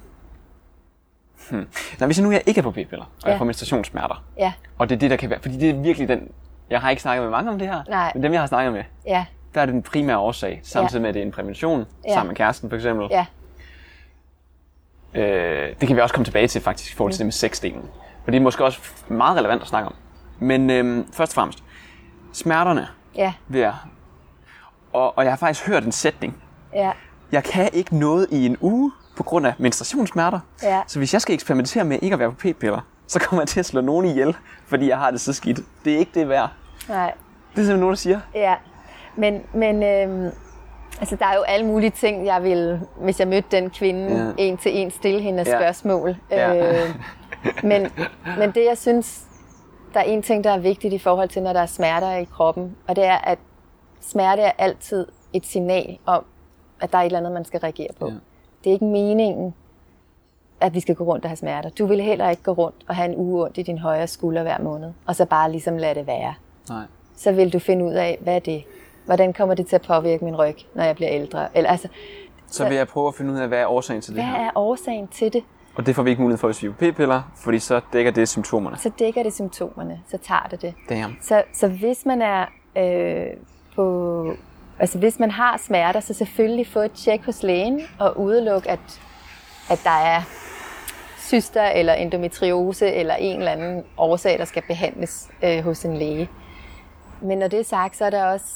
Hmm. Nej, hvis nu jeg ikke er på p-piller, og ja. jeg får menstruationssmerter, Ja, og det er det, der kan være... Fordi det er virkelig den... Jeg har ikke snakket med mange om det her, Nej. men dem, jeg har snakket med, ja, der er det den primære årsag, samtidig med, at det er en prævention, Ja. sammen med kæresten for eksempel. ja, Øh, det kan vi også komme tilbage til faktisk i forhold til det med sexdelen. For det er måske også meget relevant at snakke om. Men øh, først og fremmest, smerterne ja, ved at... Og, og jeg har faktisk hørt en sætning. ja, Jeg kan ikke noget i en uge på grund af menstruationssmerter. Ja. Så hvis jeg skal eksperimentere med ikke at være på p-piller, så kommer jeg til at slå nogen ihjel, fordi jeg har det så skidt. Det er ikke det værd. nej, Det er simpelthen nogen, der siger. ja. Men, men øhm, altså, der er jo alle mulige ting, jeg vil, hvis jeg mødte den kvinde, Ja. en til en stille hende af Ja. spørgsmål. Ja. Øh, men, men det, jeg synes, der er en ting, der er vigtigt i forhold til, når der er smerter i kroppen, og det er, at smerte er altid et signal om, at der er et eller andet, man skal reagere på. Ja. Det er ikke meningen, at vi skal gå rundt og have smerter. Du vil heller ikke gå rundt og have en uge ondt i din højre skulder hver måned, og så bare ligesom lade det være. Nej. Så vil du finde ud af, hvad er det? Hvordan kommer det til at påvirke min ryg, når jeg bliver ældre? Eller altså, Så vil jeg prøve at finde ud af, hvad er årsagen til det hvad her. er årsagen til det? Og det får vi ikke mulighed for, er på p-piller, fordi så dækker det symptomerne. Så dækker det symptomerne, så tager det det. Damn. Så, så hvis man er øh, på, altså hvis man har smerter, så selvfølgelig få et tjek hos lægen og udelukke, at, at der er cyster eller endometriose eller en eller anden årsag, der skal behandles øh, hos en læge. Men når det er sagt, så er der også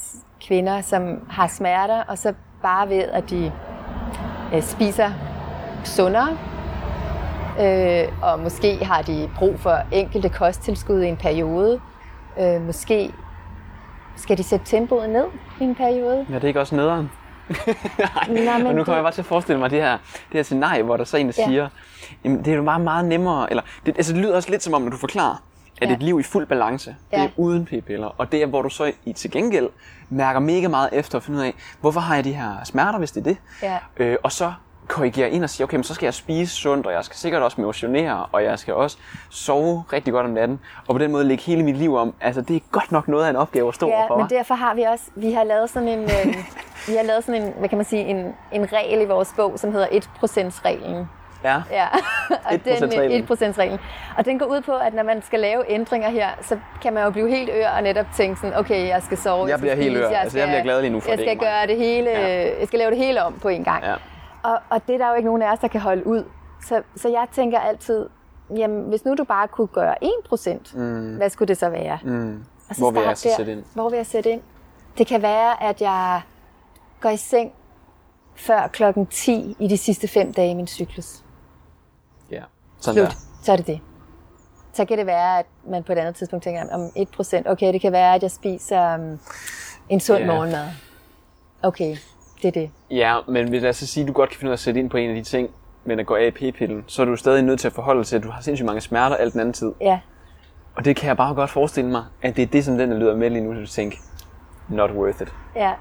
kvinder, som har smerter, og så bare ved, at de øh, spiser sundere, øh, og måske har de brug for enkelte kosttilskud i en periode. Øh, måske skal de sætte tempoet ned i en periode. Ja, det er ikke også nederen? Nej, Og men nu kommer det- jeg bare til at forestille mig det her, det her scenarie, hvor der så en, der Ja. siger, jamen det er jo meget, meget nemmere, eller det, altså, det lyder også lidt som om, når du forklarer, at Ja. et liv i fuld balance, det Ja. er uden p-piller, og det er, hvor du så i til gengæld mærker mega meget efter at finde ud af, hvorfor har jeg de her smerter, hvis det er det, Ja. øh, og så korrigere ind og sige, okay, men så skal jeg spise sundt, og jeg skal sikkert også motionere, og jeg skal også sove rigtig godt om natten, og på den måde lægge hele mit liv om. Altså, det er godt nok noget af en opgave at stå Ja, overfor. men derfor har vi også, vi har lavet sådan en, øh, vi har lavet sådan en, hvad kan man sige, en, en regel i vores bog, som hedder 1%-reglen. Ja. Ja, og 1%-reglen. 1%-reglen. Og den går ud på, at når man skal lave ændringer her, så kan man jo blive helt ør og netop tænke sådan, okay, jeg skal sove, Jeg skal bliver helt ør. Altså, jeg bliver glad lige nu for, jeg det skal er mig. gøre det hele, Ja. jeg skal lave det hele om på en gang. Ja. Og, og det er der jo ikke nogen af os, der kan holde ud. Så, så jeg tænker altid, jamen hvis nu du bare kunne gøre 1%, mm. hvad skulle det så være? Mm. Og Hvor vil jeg så sætte ind? Hvor vil jeg sætte ind? Det kan være, at jeg går i seng før klokken 10 i de sidste fem dage i min cyklus. Sådan Slut. der. Så er det det. Så kan det være, at man på et andet tidspunkt tænker, om 1%, okay, det kan være, at jeg spiser um, en sund Ja. yeah. morgenmad. Okay, det er det. Ja, men hvis lad os så sige, at du godt kan finde ud af at sætte ind på en af de ting, men at gå af i p-pillen, så er du stadig nødt til at forholde dig til, at du har sindssygt mange smerter alt den anden tid. Ja, Og det kan jeg bare godt forestille mig, at det er det, som den, der lyder med lige nu, så du tænker, not worth it. ja.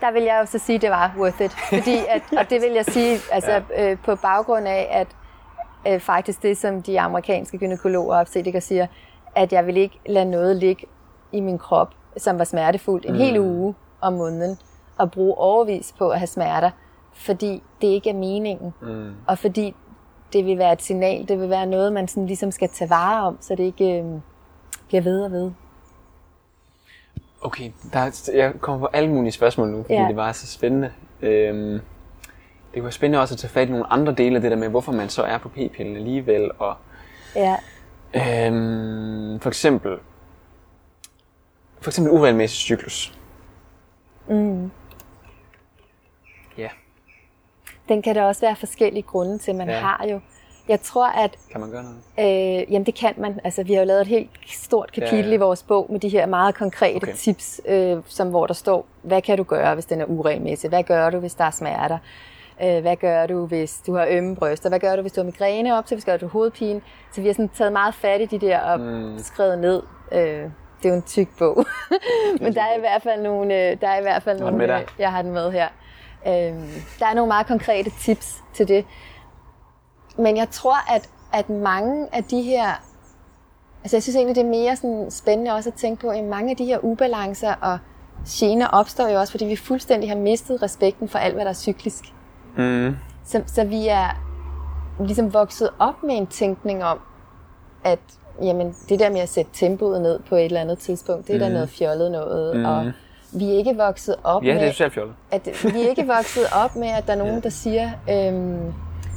Der vil jeg jo så sige, at det var worth it. Fordi at, og det vil jeg sige altså, ja. øh, på baggrund af, at øh, faktisk det, som de amerikanske gynækologer og obstetrikere siger, at jeg vil ikke lade noget ligge i min krop, som var smertefuldt en mm. hel uge om måneden, og bruge overvis på at have smerter, fordi det ikke er meningen. Mm. Og fordi det vil være et signal, det vil være noget, man sådan ligesom skal tage vare om, så det ikke øh, bliver ved og ved. Okay, der er, jeg kommer på alle mulige spørgsmål nu, fordi ja. det var så spændende. Øhm, det kunne være spændende også at tage fat i nogle andre dele af det der med, hvorfor man så er på p-pillen alligevel. Og, Ja, øhm, for eksempel, for eksempel uregelmæssig cyklus. Mm. Ja, Den kan der også være forskellige grunde til, man ja. Har jo. Jeg tror, at kan man gøre noget? øh, jamen det kan man. Altså, vi har jo lavet et helt stort kapitel ja, Ja, i vores bog med de her meget konkrete. Okay. tips, øh, som hvor der står, hvad kan du gøre, hvis den er uregelmæssig? Hvad gør du, hvis der er smerter? Øh, hvad gør du, hvis du har ømme bryster? Hvad gør du, hvis du har migræne op til? Hvad gør du, hovedpine? Så vi har sådan taget meget fat i de der og mm. skrevet ned. Øh, det er jo en tyk bog. Men der er i hvert fald nogle, øh, der er i hvert fald nogle, med øh, jeg har den med her. Øh, der er nogle meget konkrete tips til det. Men jeg tror, at, at mange af de her... Altså jeg synes egentlig, det er mere sådan spændende også at tænke på, at mange af de her ubalancer og gener opstår jo også, fordi vi fuldstændig har mistet respekten for alt, hvad der er cyklisk. Mm. Så, så vi er ligesom vokset op med en tænkning om, at jamen, det der med at sætte tempoet ned på et eller andet tidspunkt, det er mm. da noget fjollet noget. Mm. Og vi er ikke vokset op Ja, med det er fjollet. at vi er ikke vokset op med, at der er nogen, der siger, øhm,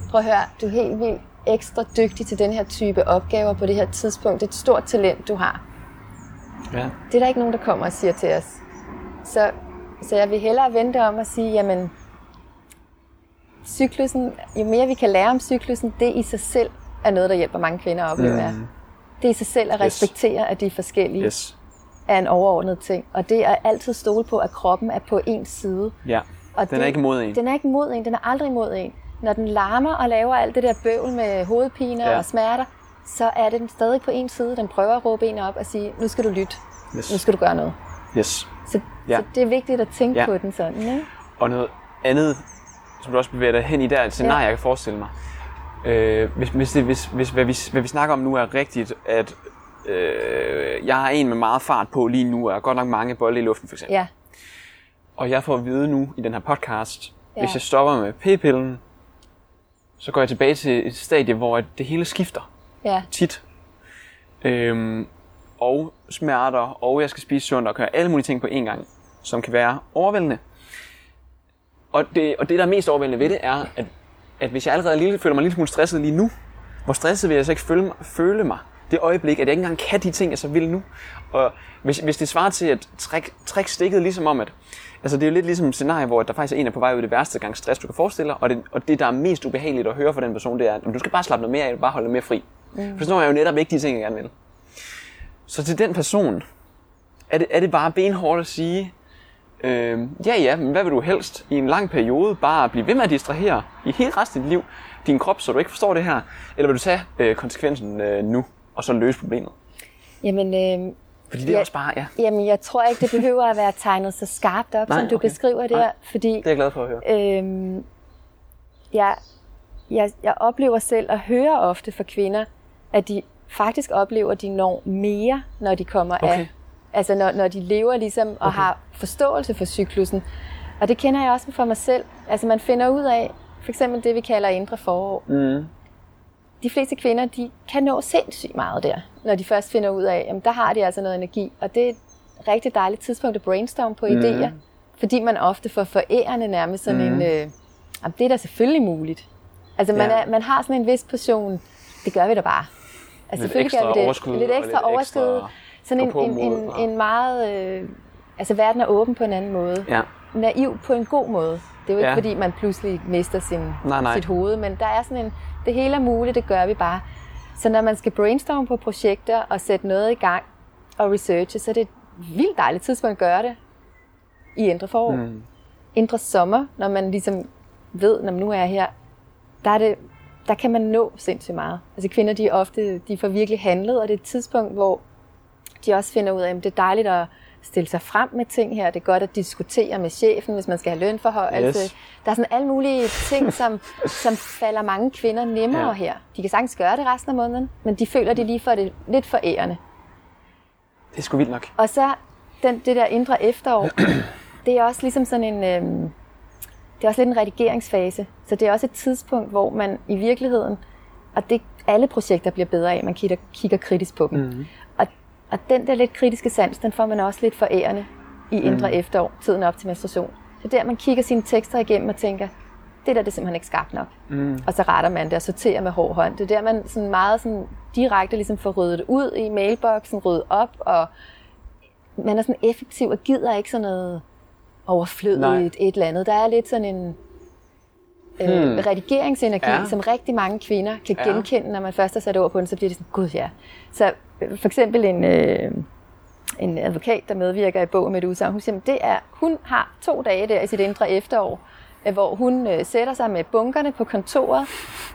prøv at høre, du er helt vildt ekstra dygtig til den her type opgaver på det her tidspunkt. Det er et stort talent, du har. Ja. Det er der ikke nogen, der kommer og siger til os. Så, så jeg vil hellere vente om at sige, jamen, cyklusen, jo mere vi kan lære om cyklusen, det i sig selv er noget, der hjælper mange kvinder at opleve. Mm. Det i sig selv at Yes. respektere, at de er forskellige, Yes. er en overordnet ting. Og det er altid stole på, at kroppen er på en side. Ja. Og Den er ikke imod en. Den er ikke mod en. Den er aldrig mod en. Når den larmer og laver alt det der bøvl med hovedpiner Ja. ja. og smerter, så er den stadig på en side. Den prøver at råbe en op og sige, nu skal du lytte. Yes. Nu skal du gøre noget. Yes. Så, Ja. ja. så det er vigtigt at tænke Ja. ja. på den sådan. Ikke? Og noget andet, som du også bevæger dig hen i, der er et scenarie, ja. jeg kan forestille mig. Øh, hvis, hvis, det, hvis, hvis hvad, vi, hvad vi snakker om nu er rigtigt, at øh, jeg har en med meget fart på lige nu, og jeg har godt nok mange bolde i luften for eksempel. Ja. Og jeg får at vide nu i den her podcast, ja. Ja. hvis jeg stopper med p-pillen, så går jeg tilbage til et stadie, hvor det hele skifter Ja. tit. Øhm, og smerter, og jeg skal spise sundt og gøre alle mulige ting på én gang, som kan være overvældende. Og det, og det, der er mest overvældende ved det, er, at, at hvis jeg allerede er lille, føler mig lille smule stresset lige nu, hvor stresset vil jeg så ikke føle, mig- føle mig det øjeblik, at jeg ikke engang kan de ting, jeg så vil nu. Og hvis, hvis det svarer til at trække træk stikket ligesom om, at altså det er jo lidt ligesom et scenarie, hvor der faktisk er en, der er på vej ud i det værste gang stress, du kan forestille dig, og det, og det, der er mest ubehageligt at høre fra den person, det er, at du skal bare slappe noget mere af, bare holde mere fri. Mm. For så når jeg jo netop ikke de ting, jeg gerne vil. Så til den person, er det, er det bare benhårdt at sige, øh, ja ja, men hvad vil du helst i en lang periode bare blive ved med at distrahere i hele resten af dit liv, din krop, så du ikke forstår det her, eller vil du tage øh, konsekvensen øh, nu, og så løse problemet? Jamen, øh, Fordi det er Ja. også bare, ja, jamen, jeg tror ikke, det behøver at være tegnet så skarpt op, Nej, som du okay. beskriver der. Nej. Fordi det er jeg glad for at høre. Øhm, jeg, jeg, jeg oplever selv og hører ofte fra kvinder, at de faktisk oplever, at de når mere, når de kommer Okay. af. Altså når, når de lever ligesom og har forståelse for cyklusen. Og det kender jeg også fra mig selv. Altså man finder ud af for eksempel det, vi kalder indre forår. Mm. De fleste kvinder, de kan nå sindssygt meget der, når de først finder ud af, at der har de altså noget energi. Og det er et rigtig dejligt tidspunkt at brainstorme på idéer, fordi man ofte får forærende nærmest sådan en, øh, jamen, det er da selvfølgelig muligt. Altså man, Ja. er, man har sådan en vis portion, det gør vi da bare. Altså, Lidt selvfølgelig gør ekstra vi det. overskud Lidt ekstra lidt overskud. ekstra sådan en, en, en, og- en meget, øh, altså verden er åben på en anden måde. Ja. Naiv på en god måde. Det er jo ikke Ja. fordi, man pludselig mister sin, Nej, nej. sit hoved, men der er sådan en, det hele er muligt, det gør vi bare. Så når man skal brainstorme på projekter og sætte noget i gang og researche, så er det et vildt dejligt tidspunkt at gøre det i indre forår. Mm. Indre sommer, når man ligesom ved, når nu er her, der, er det, der kan man nå sindssygt meget. Altså kvinder, de er ofte, de får virkelig handlet, og det er et tidspunkt, hvor de også finder ud af, at det er dejligt at stille sig frem med ting her. Det er godt at diskutere med chefen, hvis man skal have lønforhøjelse. Yes. Der er sådan alle mulige ting, som, som falder mange kvinder nemmere Ja. her. De kan sagtens gøre det resten af måneden, men de føler, at de lige får det lidt forærende. Det er sgu vildt nok. Og så den, det der indre efterår, det er også ligesom sådan en... Øhm, det er også lidt en redigeringsfase. Så det er også et tidspunkt, hvor man i virkeligheden, og det alle projekter bliver bedre af, man kigger, kigger kritisk på dem. Mm. Og, den der lidt kritiske sans, den får man også lidt forærende i indre mm. efterår, tiden op til menstruation. Så der man kigger sine tekster igennem og tænker, det der det er simpelthen ikke skarpt nok. Mm. Og så retter man det og sorterer med hård hånd. Det er der, man sådan meget sådan direkte ligesom får ryddet det ud i mailboksen, ryddet op, og man er sådan effektiv og gider ikke sådan noget overflødigt Nej. et, eller andet. Der er lidt sådan en øh, Hmm. redigeringsenergi, Ja. som rigtig mange kvinder kan Ja. genkende, når man først har sat ord på den, så bliver det sådan, gud ja. Så for eksempel en, øh, en advokat, der medvirker i bogen med et udsagn, hun siger, det er, hun har to dage der i sit indre efterår, øh, hvor hun øh, sætter sig med bunkerne på kontoret,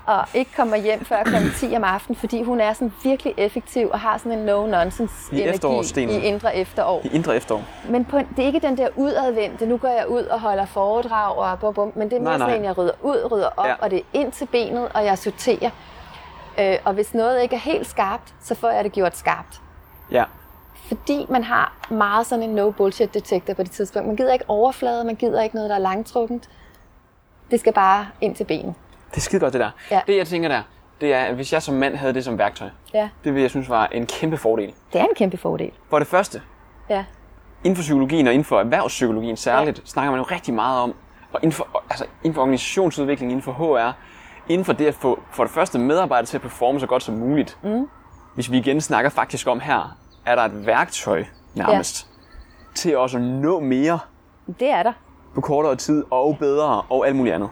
og ikke kommer hjem før kl. 10 om aftenen, fordi hun er sådan virkelig effektiv og har sådan en no-nonsense I energi efterårsstenen. i indre efterår. I indre efterår. Men på, det er ikke den der udadvendte, nu går jeg ud og holder foredrag og bum, bum, men det er mere sådan jeg rydder ud, rydder op, ja. og det er ind til benet, og jeg sorterer. Øh, og hvis noget ikke er helt skarpt, så får jeg det gjort skarpt. Ja. Fordi man har meget sådan en no-bullshit detektor på det tidspunkt. Man gider ikke overflade, man gider ikke noget, der er langtrukkent. Det skal bare ind til benet. Det er skide godt, det der. Ja. Det, jeg tænker der, det er, at hvis jeg som mand havde det som værktøj, Ja, det vil jeg synes var en kæmpe fordel. det er en kæmpe fordel. For det første, Ja, inden for psykologien og inden for erhvervspsykologien særligt, ja. snakker man jo rigtig meget om, og inden for, altså inden for organisationsudvikling, inden for HR, inden for det at få for det første medarbejdere til at performe så godt som muligt. Mm. Hvis vi igen snakker faktisk om her, er der et værktøj nærmest ja. til også at nå mere det er der. på kortere tid og bedre og alt muligt andet.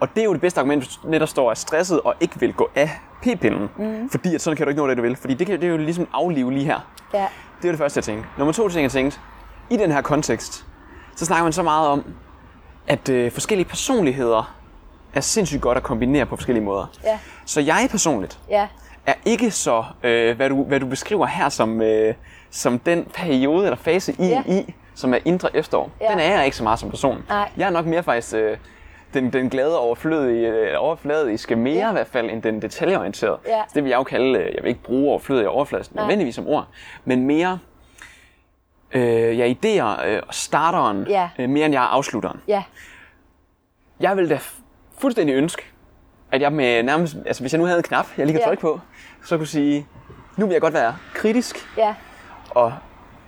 Og det er jo det bedste argument, hvis netop står er stresset og ikke vil gå af p-pillen. Mm. Fordi at sådan kan du ikke nå det, du vil. Fordi det, kan, det er jo ligesom aflive lige her. Ja, Det var det første, jeg tænkte. Nummer to ting, jeg tænkte, i den her kontekst, så snakker man så meget om, at øh, forskellige personligheder er sindssygt godt at kombinere på forskellige måder. ja, Så jeg personligt ja, er ikke så, øh, hvad, du, hvad du beskriver her som, øh, som den periode eller fase i, Ja. i som er indre efterår. Ja. Den er jeg ikke så meget som person. Nej. Jeg er nok mere faktisk øh, den, den glade overflødige, øh, overfladiske mere Ja. i hvert fald, end den detaljeorienterede. Ja. Det vil jeg jo kalde, øh, jeg vil ikke bruge overflødig og overfladisk nødvendigvis som ord, men mere øh, jeg er idéer øh, og starteren, Ja. øh, mere end jeg er afslutteren. ja, Jeg vil da fuldstændig ønske, at jeg med nærmest, altså hvis jeg nu havde en knap, jeg lige kan Ja. trykke på, så kunne sige, nu vil jeg godt være kritisk ja, og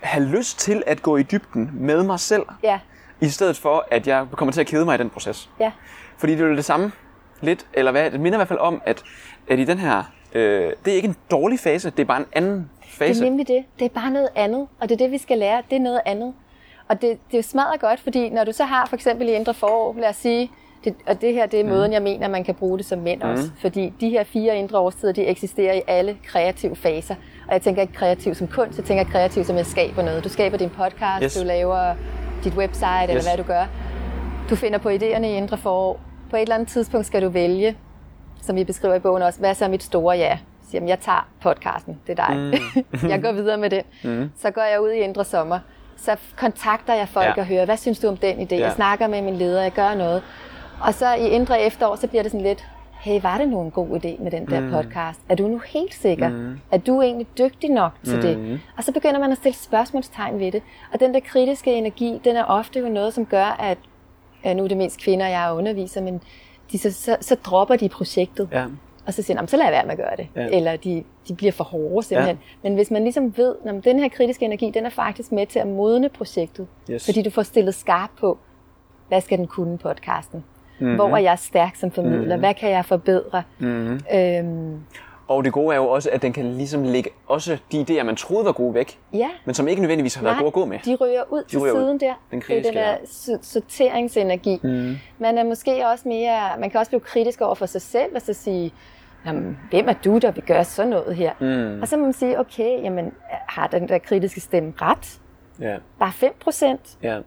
have lyst til at gå i dybden med mig selv, ja, i stedet for, at jeg kommer til at kede mig i den proces. ja. Fordi det er jo det samme lidt, eller hvad, det minder i hvert fald om, at, at i den her, øh, det er ikke en dårlig fase, det er bare en anden Det fase. er nemlig det. Det er bare noget andet, og det er det, vi skal lære. Det er noget andet. Og det, det er jo smadret godt, fordi når du så har for eksempel i indre forår, lad os sige, det, og det her det er Mm. måden, jeg mener, man kan bruge det som mænd også. Fordi de her fire indre årstider, de eksisterer i alle kreative faser. Og jeg tænker ikke kreativ som kunst, jeg tænker kreativ som jeg skaber noget. Du skaber din podcast, Yes. du laver dit website, eller Yes. hvad du gør. Du finder på idéerne i indre forår. På et eller andet tidspunkt skal du vælge, som vi beskriver i bogen også, hvad er så mit store ja? Siger, "Jamen, jeg tager podcasten, det er dig. Mm. jeg går videre med den. Mm. Så går jeg ud i indre sommer. Så kontakter jeg folk ja. og hører, hvad synes du om den idé? Ja. Jeg snakker med min leder, jeg gør noget. Og så i indre efterår, så bliver det sådan lidt, hey, var det nu en god idé med den der mm. podcast? Er du nu helt sikker? Mm. Er du egentlig dygtig nok til mm. det? Og så begynder man at stille spørgsmålstegn ved det. Og den der kritiske energi, den er ofte jo noget, som gør, at nu er det mest kvinder, jeg underviser, men de så, så, så dropper de projektet. Ja. Og så siger de, så lad være med at gøre det. Ja. Eller de, de bliver for hårde simpelthen. Ja. Men hvis man ligesom ved, at den her kritiske energi, den er faktisk med til at modne projektet. Yes. Fordi du får stillet skarp på, hvad skal den kunne podcasten? Mm-hmm. Hvor er jeg stærk som formidler? Mm-hmm. Hvad kan jeg forbedre? Mm-hmm. Øhm, Og det gode er jo også, at den kan ligesom lægge også de idéer, man troede var gode væk, ja, men som ikke nødvendigvis har været Nej, gode at gå med. de ryger ud til ryger ud. siden der. Den det er kritiske den der so- sorteringsenergi. Mm. Man er måske også mere, man kan også blive kritisk over for sig selv, og så sige, jamen, hvem er du, der vil gøre sådan noget her? Mm. Og så må man sige, okay, jamen, har den der kritiske stemme ret? Ja. Bare 5 procent? Ja.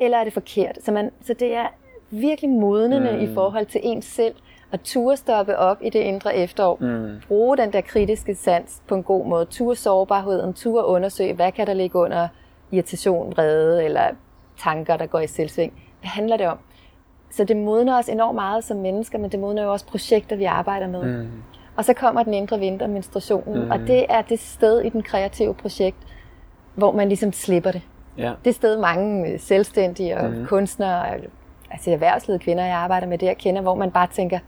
eller er det forkert? Så, man, så det er virkelig modnende mm. i forhold til ens selv, at ture stoppe op i det indre efterår. Mm. Bruge den der kritiske sans på en god måde. Ture sårbarheden, ture undersøge, hvad kan der ligge under irritation, vrede eller tanker, der går i selvsving. Hvad handler det om? Så det modner os enormt meget som mennesker, men det modner jo også projekter, vi arbejder med. Mm. Og så kommer den indre vinter, menstruationen, mm. og det er det sted i den kreative projekt, hvor man ligesom slipper det Ja. det sted mange øh, selvstændige og mm. kunstnere, altså erhvervsledede kvinder, jeg arbejder med det, jeg kender, hvor man bare tænker,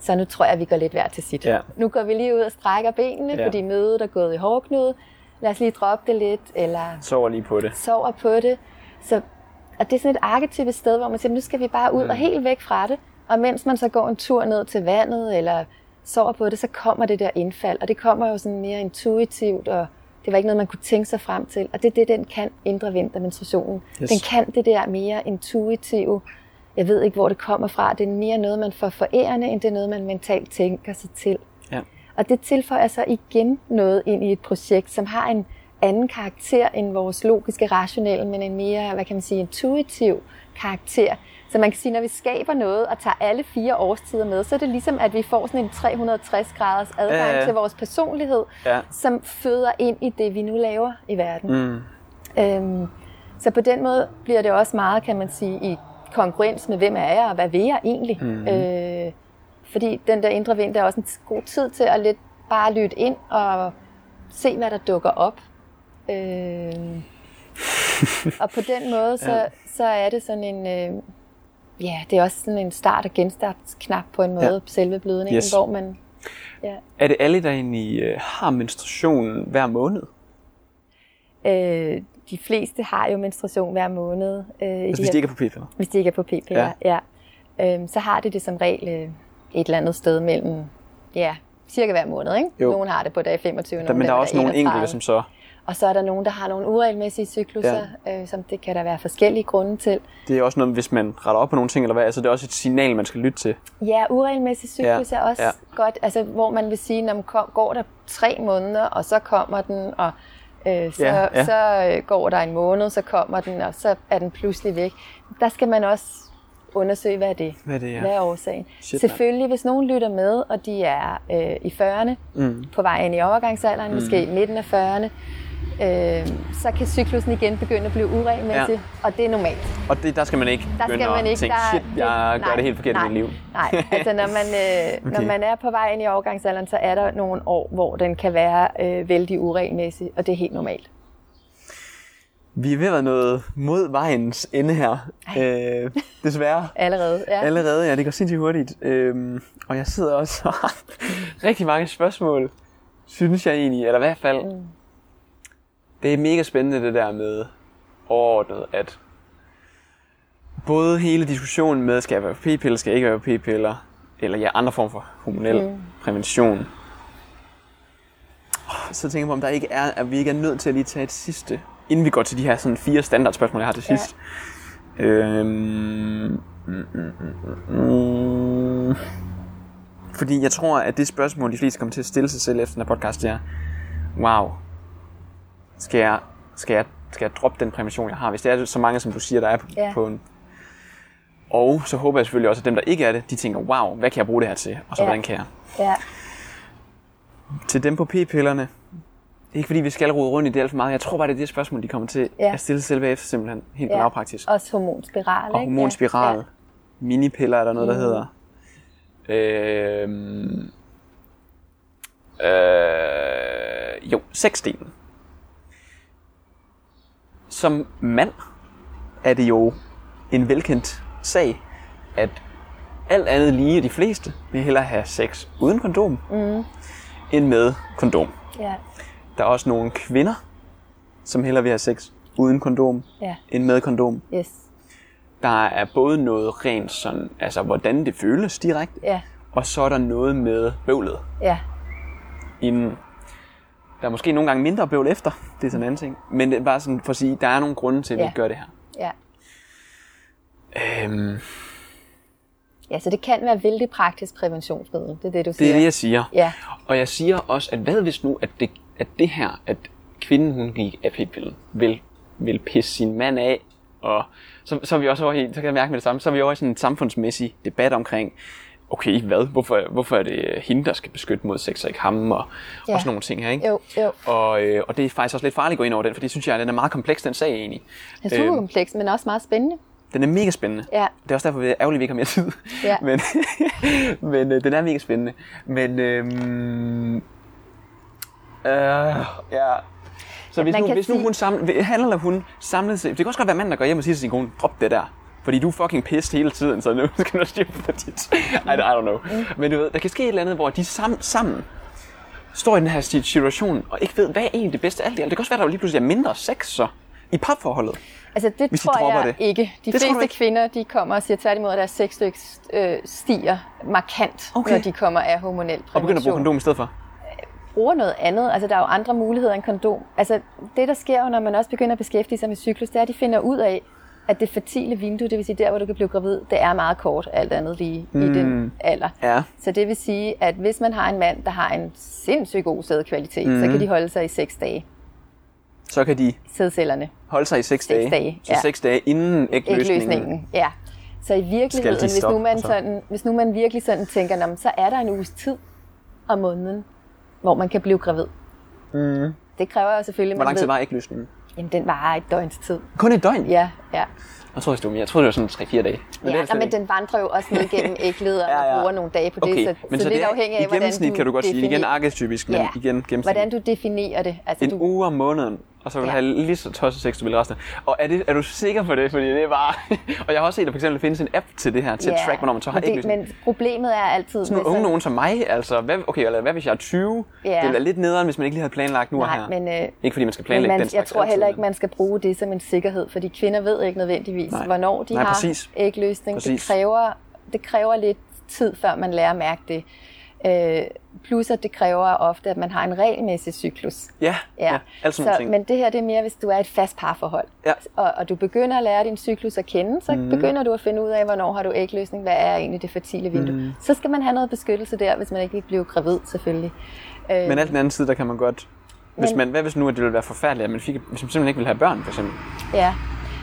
så nu tror jeg, at vi går lidt hver til sit. Ja. Nu går vi lige ud og strækker benene, Ja. fordi mødet er gået i hårdknude. Lad os lige droppe det lidt, eller Sover lige på det. sover på det. Så, og det er sådan et arketypisk sted, hvor man siger, nu skal vi bare ud mm. og helt væk fra det. Og mens man så går en tur ned til vandet, eller sover på det, så kommer det der indfald. Og det kommer jo sådan mere intuitivt, og det var ikke noget, man kunne tænke sig frem til. Og det er det, den kan, indre vintermenstruationen. Yes. Den kan det der mere intuitive, jeg ved ikke, hvor det kommer fra. Det er mere noget, man får forærende, end det er noget, man mentalt tænker sig til. Ja. Og det tilføjer så igen noget ind i et projekt, som har en anden karakter end vores logiske, rationelle, men en mere, hvad kan man sige, intuitiv karakter. Så man kan sige, når vi skaber noget og tager alle fire årstider med, så er det ligesom, at vi får sådan en 360 graders adgang Ja, ja. til vores personlighed, Ja. som føder ind i det, vi nu laver i verden. Mm. Øhm, så på den måde bliver det også meget, kan man sige, i kongruens med, hvem er jeg, og hvad vil jeg egentlig? Mm. Øh, fordi den der indre vind, der er også en god tid til at lidt bare lytte ind og se, hvad der dukker op. Øh, og på den måde, så, Ja. så er det sådan en... Øh, ja, det er også sådan en start- og genstartsknap på en måde, Ja. selve blødningen, Yes. yes. hvor man... Ja. Er det alle, der egentlig øh, har menstruation hver måned? Øh, de fleste har jo menstruation hver måned. Øh, Altså, hvis de ikke er på p-piller? Hvis de ikke er på p-piller, Ja. ja. Øhm, så har de det som regel øh, et eller andet sted mellem, ja, cirka hver måned, ikke? Jo. Nogen har det på dag 25, Der, nogen men der er også nogle 31. enkelte, som så... Og så er der nogen, der har nogle uregelmæssige cykluser, ja. øh, som det kan der være forskellige grunde til. Det er også noget, hvis man retter op på nogle ting, eller hvad, altså det er også et signal, man skal lytte til. Ja, uregelmæssig cyklus Ja, er også ja. godt, altså hvor man vil sige, når man går der tre måneder, og så kommer den, og øh, så, Ja, ja, så øh, går der en måned, så kommer den, og så er den pludselig væk. Der skal man også undersøge, hvad er det? Hvad er det, ja. Hvad er årsagen? Shit. Selvfølgelig, hvis nogen lytter med, og de er øh, i 40'erne, mm. på vej ind i overgangsalderen, mm. måske midten af 40'erne, øh, så kan cyklusen igen begynde at blive uregelmæssig, Ja. og det er normalt. Og det, der skal man ikke Der skal man ikke. tænke, der, shit, jeg gør det helt forkert nej, i mit liv. Nej, altså når man, øh, okay. når man er på vej ind i overgangsalderen, så er der nogle år, hvor den kan være øh, vældig uregelmæssig, og det er helt normalt. Vi er ved at være nået mod vejens ende her. Øh, desværre. Allerede, ja. Allerede, ja, det går sindssygt hurtigt. Øhm, og jeg sidder også og har rigtig mange spørgsmål, synes jeg egentlig, eller i hvert fald, mm. Det er mega spændende det der med overordnet, at både hele diskussionen med, skal jeg være p-piller, skal jeg ikke være p-piller, eller ja, andre form for hormonel mm. prævention. Så tænker jeg på, om der ikke er, at vi ikke er nødt til at lige tage et sidste, inden vi går til de her sådan fire standardspørgsmål, jeg har til Ja. sidst. Øhm, mm, mm, mm, mm. Fordi jeg tror, at det spørgsmål, de fleste kommer til at stille sig selv efter den her podcast, er, wow, skal jeg, skal jeg, skal jeg droppe den prævention, jeg har? Hvis det er så mange, som du siger, der er på, Ja. på en... Og så håber jeg selvfølgelig også, at dem, der ikke er det, de tænker, wow, hvad kan jeg bruge det her til? Og så Ja. hvordan kan jeg? ja. Til dem på p-pillerne, ikke fordi vi skal rode rundt i det alt for meget. Jeg tror bare, det er det spørgsmål, de kommer til Ja. at stille selv efter, simpelthen. Helt ja. lavpraktisk. Også hormonspiral, Og ikke? hormonspiral. Ja. Minipiller er der noget, der hedder. Øhm, øh, jo, sexdelen. Som mand er det jo en velkendt sag, at alt andet lige, de fleste vil hellere have sex uden kondom, mm. end med kondom. Ja, Der er også nogle kvinder, som hellere vil have sex uden kondom, ja, end med kondom. yes. Der er både noget rent sådan, altså hvordan det føles direkte, Ja, og så er der noget med bøvlet ja, inden. Der er måske nogle gange mindre bøvl efter, det er sådan en anden ting. Men det er bare sådan for at sige, der er nogle grunde til, at vi Ja. ikke gør det her. ja. Øhm, Ja, så det kan være vældig praktisk præventionsmiddel. Det er det, du det siger. er det, jeg siger. Ja, Og jeg siger også, at hvad hvis nu, at det, at det her, at kvinden hun gik af p-pillen, vil, vil pisse sin mand af, og så, så er vi også over i, så kan jeg mærke med det samme, så er vi over i sådan en samfundsmæssig debat omkring, okay, hvad, hvorfor, hvorfor er det hende, der skal beskytte mod sex, og ikke ham, og, Ja. og sådan nogle ting her, ikke? jo, jo. Og, øh, og det er faktisk også lidt farligt at gå ind over den, for det synes jeg, den er meget kompleks, den sag egentlig. Det er super kompleks, men også meget spændende. Den er mega spændende. Ja. Det er også derfor, det er ærgerligt, vi ikke har mere tid. Ja. Men, men øh, den er mega spændende. Men, øhm, øh, ja. Så hvis nu, hvis nu hun samler, han eller hun samlet set, det kan også godt være manden, der går hjem og siger til sin kone, drop det der. Fordi du er fucking pissed hele tiden, så nu skal du styre på dit. I, I don't know. Mm. Men du ved, der kan ske et eller andet, hvor de sam, sammen står i den her situation, og ikke ved, hvad er egentlig det bedste af alt det. Det kan også være, at der lige pludselig er mindre sex så i parforholdet. Altså det Hvis de tror jeg det. ikke. De Det fleste ikke? kvinder, de kommer og siger tværtimod, at deres sexlyk øh, stiger markant, Okay. når de kommer af hormonel prævention. Og begynder at bruge kondom i stedet for. bruger noget andet. Altså, der er jo andre muligheder end kondom. Altså, det der sker jo, når man også begynder at beskæftige sig med cyklus, det er, at de finder ud af, at det fertile vindue, det vil sige der, hvor du kan blive gravid, det er meget kort, alt andet lige mm. i den alder. Ja. Så det vil sige, at hvis man har en mand, der har en sindssygt god sædkvalitet, mm. så kan de holde sig i 6 dage, Så kan de sædcellerne. holde sig i 6 dage. dage, Så ja. 6 dage inden ægløsningen. Ægløsningen, ja. Så i virkeligheden, de hvis nu, man altså? sådan, hvis nu man virkelig sådan tænker, "Nå, så er der en uges tid om måneden, hvor man kan blive gravid. Mm. Det kræver jo selvfølgelig, Hvor lang tid var ægløsningen? Jamen, den varer et døgns tid. Kun et døgn? Ja, ja. Jeg troede, det var mere. Jeg troede, det var sådan 3-4 dage. ja det er det nej, men den vandrer jo også ned gennem æglet, og Ja, ja. bruger nogle dage på det. Okay, så, men så, så, lidt det er, afhængig af, i hvordan gennemsnit du kan du godt sige, igen definerer- arketypisk, men Ja, igen gennemsnit. hvordan du definerer det. Altså, En du, uge om måneden, og så vil du Ja. have lige så tosset sex, du vil resten. Og er, det, er du sikker på det? Fordi det er bare... og jeg har også set, at for eksempel findes en app til det her, til at Ja, track, hvornår man så har ægløsning. Men problemet er altid... Sådan nogle unge nogen som mig, altså, hvad, okay, eller hvad hvis jeg er 20? Ja. Det være lidt nederen, hvis man ikke lige havde planlagt nu og her. Nej, men, øh, ikke fordi man skal planlægge man, den jeg slags tror altid, heller ikke, man skal bruge det som en sikkerhed, fordi kvinder ved ikke nødvendigvis, Nej. hvornår de Nej, har præcis. ægløsning. Det kræver, det kræver lidt tid, før man lærer at mærke det. Øh, plus at det kræver ofte, at man har en regelmæssig cyklus. Ja, ja, ja alt sådan nogle så, ting. men det her det er mere, hvis du er et fast parforhold, Ja. og, og du begynder at lære din cyklus at kende, så mm. begynder du at finde ud af, hvornår har du ægløsning, hvad er egentlig det fertile vindue. Mm. Så skal man have noget beskyttelse der, hvis man ikke vil blive gravid selvfølgelig. Øh, Men alt den anden side, der kan man godt... Hvis Men- man, hvad hvis nu, at det ville være forfærdeligt, at man, fik, hvis man simpelthen ikke ville have børn, for eksempel? ja.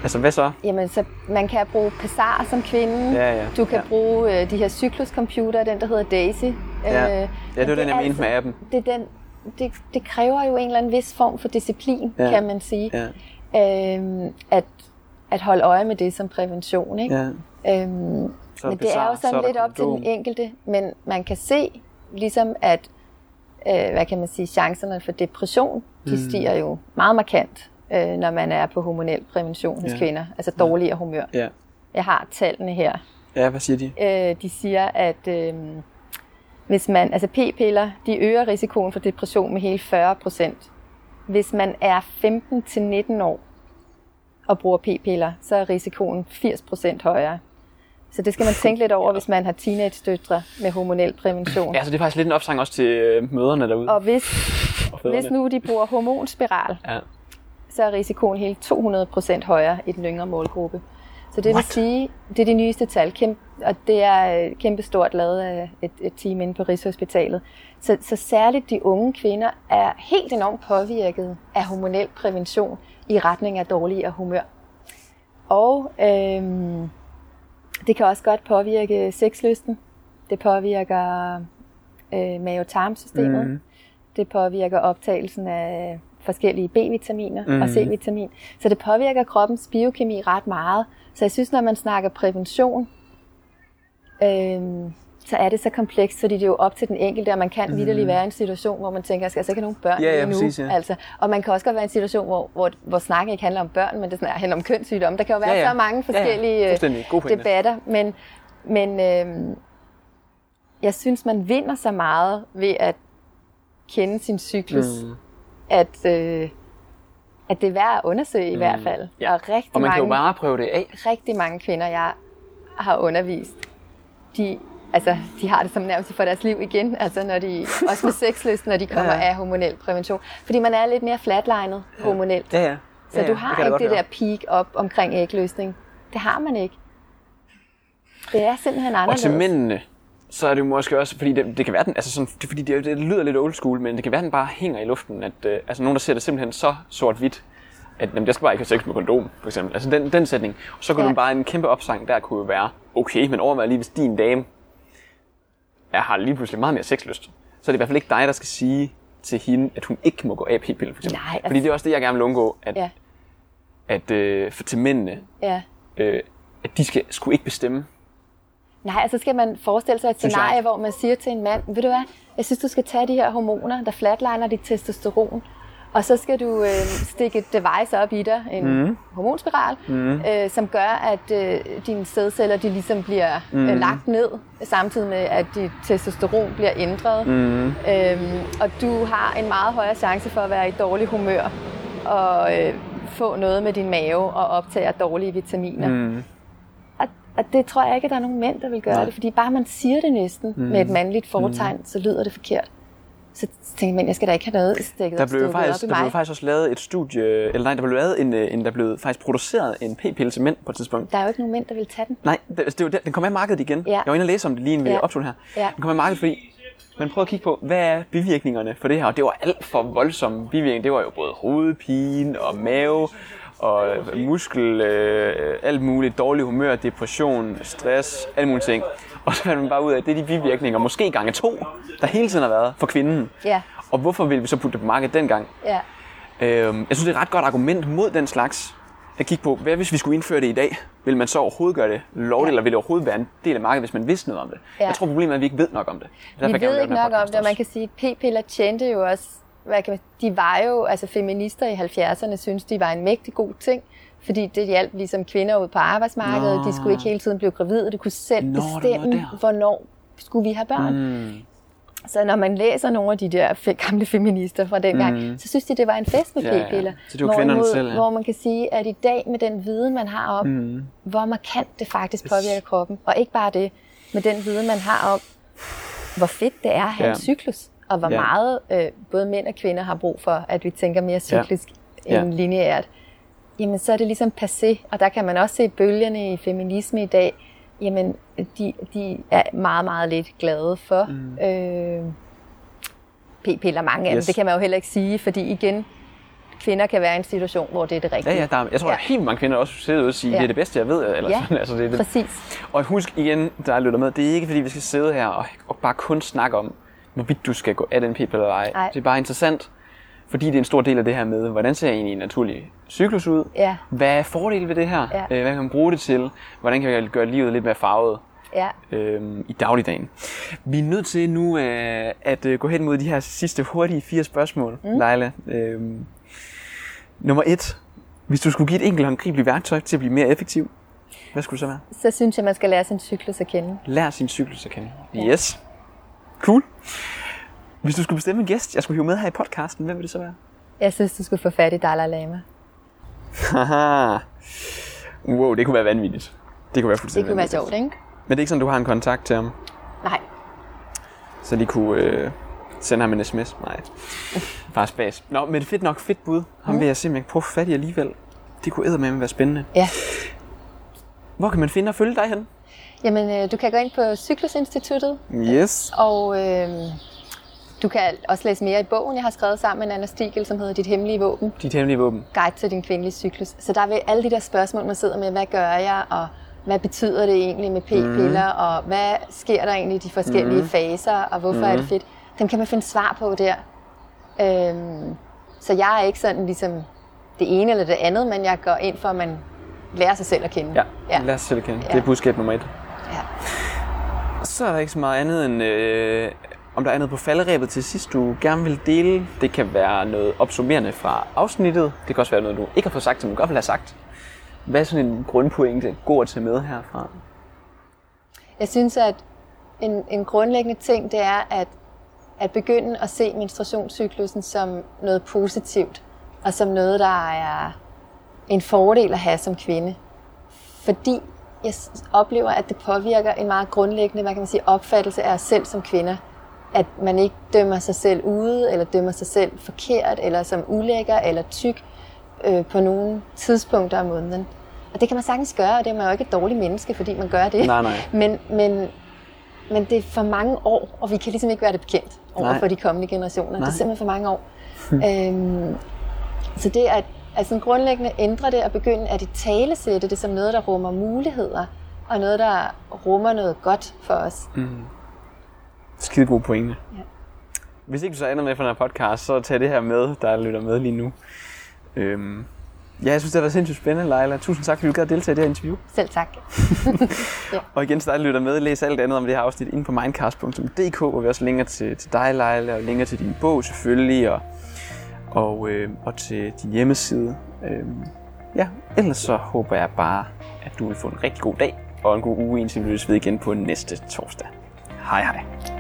Altså, hvad så? Jamen, så man kan bruge Pessar som kvinde. Ja, ja, Du kan ja. bruge øh, de her cykluscomputer, den der hedder Daisy. Ja, ja det var men den, jeg er mente med appen. Det, er den, det, det kræver jo en eller anden vis form for disciplin, Ja. kan man sige. Ja, Øhm, at, at holde øje med det som prævention. Ikke? ja. Øhm, Så er men det Pessar, er jo så er sådan lidt op til kondom. den enkelte. Men man kan se, ligesom at, øh, hvad kan man sige, chancerne for depression, de Mm. stiger jo meget markant, øh, når man er på hormonel prævention hos Ja. kvinder. Altså dårligere humør. Ja. Jeg har tallene her. ja, hvad siger de? Øh, de siger, at øh, hvis man, altså p-piller, de øger risikoen for depression med hele 40 procent. Hvis man er 15 til 19 år og bruger p-piller, så er risikoen 80 procent højere. Så det skal man tænke lidt over, hvis man har teenage-døtre med hormonel prævention. Ja, så det er faktisk lidt en opsang også til øh, møderne derude. Og hvis, og fædrene. hvis nu de bruger hormonspiral, Ja. Så er risikoen hele 200 procent højere i den yngre målgruppe. Så det What? vil sige, det er de nyeste tal, kæmpe, og det er øh, kæmpestort lavet af et, et team inde på Rigshospitalet. Så, så særligt de unge kvinder er helt enormt påvirket af hormonel prævention i retning af dårligere humør. Og øhm, det kan også godt påvirke sexlysten. Det påvirker øh, mave-tarmsystemet. Mhm. Det påvirker optagelsen af forskellige B-vitaminer mm. Mhm. og C-vitamin. Så det påvirker kroppens biokemi ret meget. Så jeg synes, når man snakker prævention, øhm, så er det så komplekst, fordi det er jo op til den enkelte, og man kan mm. vidderligt være i en situation, hvor man tænker, jeg skal altså ikke have nogen børn Mhm. Ja, ja, lige nu. præcis, ja. Altså, og man kan også godt være i en situation, hvor, hvor, hvor snakken ikke handler om børn, men det handler om kønssygdomme. Der kan jo være Ja, ja. så mange Ja, ja. forskellige øh, debatter, men, Men øh, jeg synes, man vinder så meget ved at kende sin cyklus, mm. At, øh, at det er værd at undersøge i hvert fald. Ja. Og rigtig Og man kan jo mange, bare prøve det af. rigtig mange kvinder, jeg har undervist, de, altså, de har det som nærmest for deres liv igen, altså når de, også med sexlyst, når de kommer Ja, ja. af hormonel prævention. Fordi man er lidt mere flatlinet hormonelt. Ja, ja. Så ja, du ja. har jeg ikke det der peak op omkring ægløsning. Det har man ikke. Det er simpelthen Og anderledes. til mændene, så er det jo måske også, fordi det, det kan være den, altså sådan, det, fordi det, det lyder lidt old school, men det kan være, den bare hænger i luften, at øh, altså nogen, der ser det simpelthen så sort-hvidt, at jamen, jeg skal bare ikke have sex med kondom, for eksempel. Altså den, den sætning. Og så kunne Ja. du bare en kæmpe opsang, der kunne jo være, okay, men overvej lige, hvis din dame er, har lige pludselig meget mere sexlyst, så er det i hvert fald ikke dig, der skal sige til hende, at hun ikke må gå af p-pille, for eksempel. Nej, altså- Fordi det er også det, jeg gerne vil undgå, at, Ja, at øh, for til mændene, ja. øh, at de skal, skulle ikke bestemme. Nej, altså skal man forestille sig et scenarie, hvor man siger til en mand, ved du hvad, jeg synes, du skal tage de her hormoner, der flatliner dit testosteron, og så skal du øh, stikke et device op i dig, en Mhm. mm. hormonspiral, mm. øh, som gør, at øh, dine sædceller de ligesom bliver mm. Mhm. øh, lagt ned, samtidig med, at dit testosteron bliver ændret. Mhm. Mm. Øhm, og du har en meget højere chance for at være i dårlig humør, og øh, få noget med din mave, og optage dårlige vitaminer. Mm. Og, det tror jeg ikke, at der er nogen mænd, der vil gøre Nej. det, fordi bare man siger det næsten mm. med et mandligt foretegn, mm. så lyder det forkert. Så tænker man, jeg skal da ikke have noget stikket Der blev, stukket faktisk, op der blev faktisk også lavet et studie, eller nej, der blev lavet en, øh, en der blev faktisk produceret en p-pille til mænd på et tidspunkt. Der er jo ikke nogen mænd, der vil tage den. Nej, det, det den kom af markedet igen. Ja. Jeg var inde og læse om det lige inden vi Ja. optog den her. Ja. Den kom af markedet, fordi man prøvede at kigge på, hvad er bivirkningerne for det her? Og det var alt for voldsomme bivirkninger. Det var jo både hovedpine og mave og muskel, øh, alt muligt, dårlig humør, depression, stress, alle mulige ting. Og så fandt man bare ud af, at det er de bivirkninger, måske gange to, der hele tiden har været for kvinden. Ja, Og hvorfor ville vi så putte det på markedet dengang? ja. Øhm, jeg synes, det er et ret godt argument mod den slags. At kigge på, hvad hvis vi skulle indføre det i dag? Vil man så overhovedet gøre det lovligt, Ja. eller vil det overhovedet være en del af markedet, hvis man vidste noget om det? Ja. Jeg tror, problemet er, at vi ikke ved nok om det. Derfor Vi ved ikke nok om det, og man kan sige, at p-piller tjente jo også, hvad kan man, de var jo, altså feminister i 70'erne synes, de var en mægtig god ting, fordi det hjalp ligesom kvinder ud på arbejdsmarkedet, Nå. de skulle ikke hele tiden blive gravide, de kunne selv Nå, bestemme, der. hvornår skulle vi have børn. Mm. Så når man læser nogle af de der gamle feminister fra dengang, mm. så synes de, det var en fest med Ja, ja. p-piller. Så det var Hvorimod- selv, ja. Hvor man kan sige, at i dag med den viden, man har om, mm. hvor markant det faktisk påvirker kroppen, og ikke bare det, med den viden, man har om, hvor fedt det er at have Ja. en cyklus, og hvor Ja. meget øh, både mænd og kvinder har brug for, at vi tænker mere cyklisk Ja. end lineært, jamen så er det ligesom passé, og der kan man også se bølgerne i feminisme i dag, jamen de, de er meget, meget lidt glade for mm. øh, p-piller, mange af dem. Yes. Det kan man jo heller ikke sige, fordi igen, kvinder kan være i en situation, hvor det er det rigtige. Ja, ja, der er, jeg tror, ja. Ja. der er helt mange kvinder, der også sidder ude og sige, Ja. det er det bedste, jeg ved. Eller Ja, sådan. Altså, det er det. præcis. Og husk igen, der lytter med, det er ikke fordi, vi skal sidde her og, og bare kun snakke om, hvorvidt du skal gå af den p-pille eller ej. Nej. Det er bare interessant, fordi det er en stor del af det her med, hvordan ser egentlig en naturlig cyklus ud? Ja. Hvad er fordelen ved det her? Ja. Øh, Hvad kan man bruge det til? Hvordan kan vi gøre livet lidt mere farvet? Ja. øhm, i dagligdagen. Vi er nødt til nu øh, at øh, gå hen mod de her sidste hurtige fire spørgsmål, mm. Leila. Øhm, nummer et. Hvis du skulle give et enkelt håndgribeligt værktøj til at blive mere effektiv, hvad skulle det så være? Så synes jeg, man skal lære sin cyklus at kende. Lær sin cyklus at kende. Yes. Cool. Hvis du skulle bestemme en gæst, jeg skulle hive med her i podcasten, hvem vil det så være? Jeg synes, du skulle få fat i Dalai Lama. Haha. wow, det kunne være vanvittigt. Det kunne være Det fuldstændig kunne være sjovt, ikke? Men det er ikke sådan, du har en kontakt til ham, Nej. så de kunne øh, sende ham en sms? Nej. Bare spas. Nå, men det fedt nok. Fedt bud. Ham vil jeg kan prøve fat i alligevel. Det kunne eddermame være spændende. Ja. Hvor kan man finde og følge dig hen? Jamen, øh, du kan gå ind på Cyklusinstituttet, Yes. og øh, du kan også læse mere i bogen, jeg har skrevet sammen med Anna Stigel, som hedder Dit Hemmelige Våben. Dit hemmelige våben. Guide til din kvindelige cyklus. Så der vil alle de der spørgsmål, man sidder med, hvad gør jeg, og hvad betyder det egentlig med p-piller, mm. og hvad sker der egentlig i de forskellige mm. faser, og hvorfor mm. er det fedt. Dem kan man finde svar på der. Øhm, så jeg er ikke sådan ligesom det ene eller det andet, men jeg går ind for, at man lærer sig selv at kende. Ja, ja. lad os selv kende. Det Ja. er budskab nummer et. Ja. Så er der ikke så meget andet end, øh, om der er noget på falderæbet til sidst, du gerne vil dele. Det kan være noget opsummerende fra afsnittet. Det kan også være noget, du ikke har fået sagt, som du godt vil have sagt. Hvad er sådan en grundpointe god at tage med herfra? Jeg synes, at en, en grundlæggende ting, det er at, at begynde at se menstruationscyklusen som noget positivt, og som noget, der er en fordel at have som kvinde. Fordi jeg oplever, at det påvirker en meget grundlæggende hvad kan man sige, opfattelse af os selv som kvinder. At man ikke dømmer sig selv ude, eller dømmer sig selv forkert, eller som ulækker, eller tyk øh, på nogle tidspunkter af måneden. Og det kan man sagtens gøre, og det er man jo ikke et dårligt menneske, fordi man gør det. Nej, nej. Men, men, men det er for mange år, og vi kan ligesom ikke være det bekendt over nej. for de kommende generationer. Nej. Det er simpelthen for mange år. øhm, så det at altså grundlæggende ændre det og begynde at i tale sætte det som noget, der rummer muligheder, og noget, der rummer noget godt for os. Mm. Skide god pointe. Ja. Hvis ikke du så ender med for den her podcast, så tag det her med, der lytter med lige nu. Øhm, Ja, jeg synes, det har været sindssygt spændende, Leila. Tusind tak, fordi du gad deltage i det her interview. Selv tak. ja. Og igen til dig, der lytter med, læs alt andet om det her afsnit inde på mindcast.dk, hvor vi også linker til, til dig, Leila, og linker til din bog selvfølgelig, og, og, øh, og til din hjemmeside. Øh, ja, ellers så håber jeg bare, at du vil få en rigtig god dag og en god uge, indtil vi lyttes ved igen på næste torsdag. Hej hej.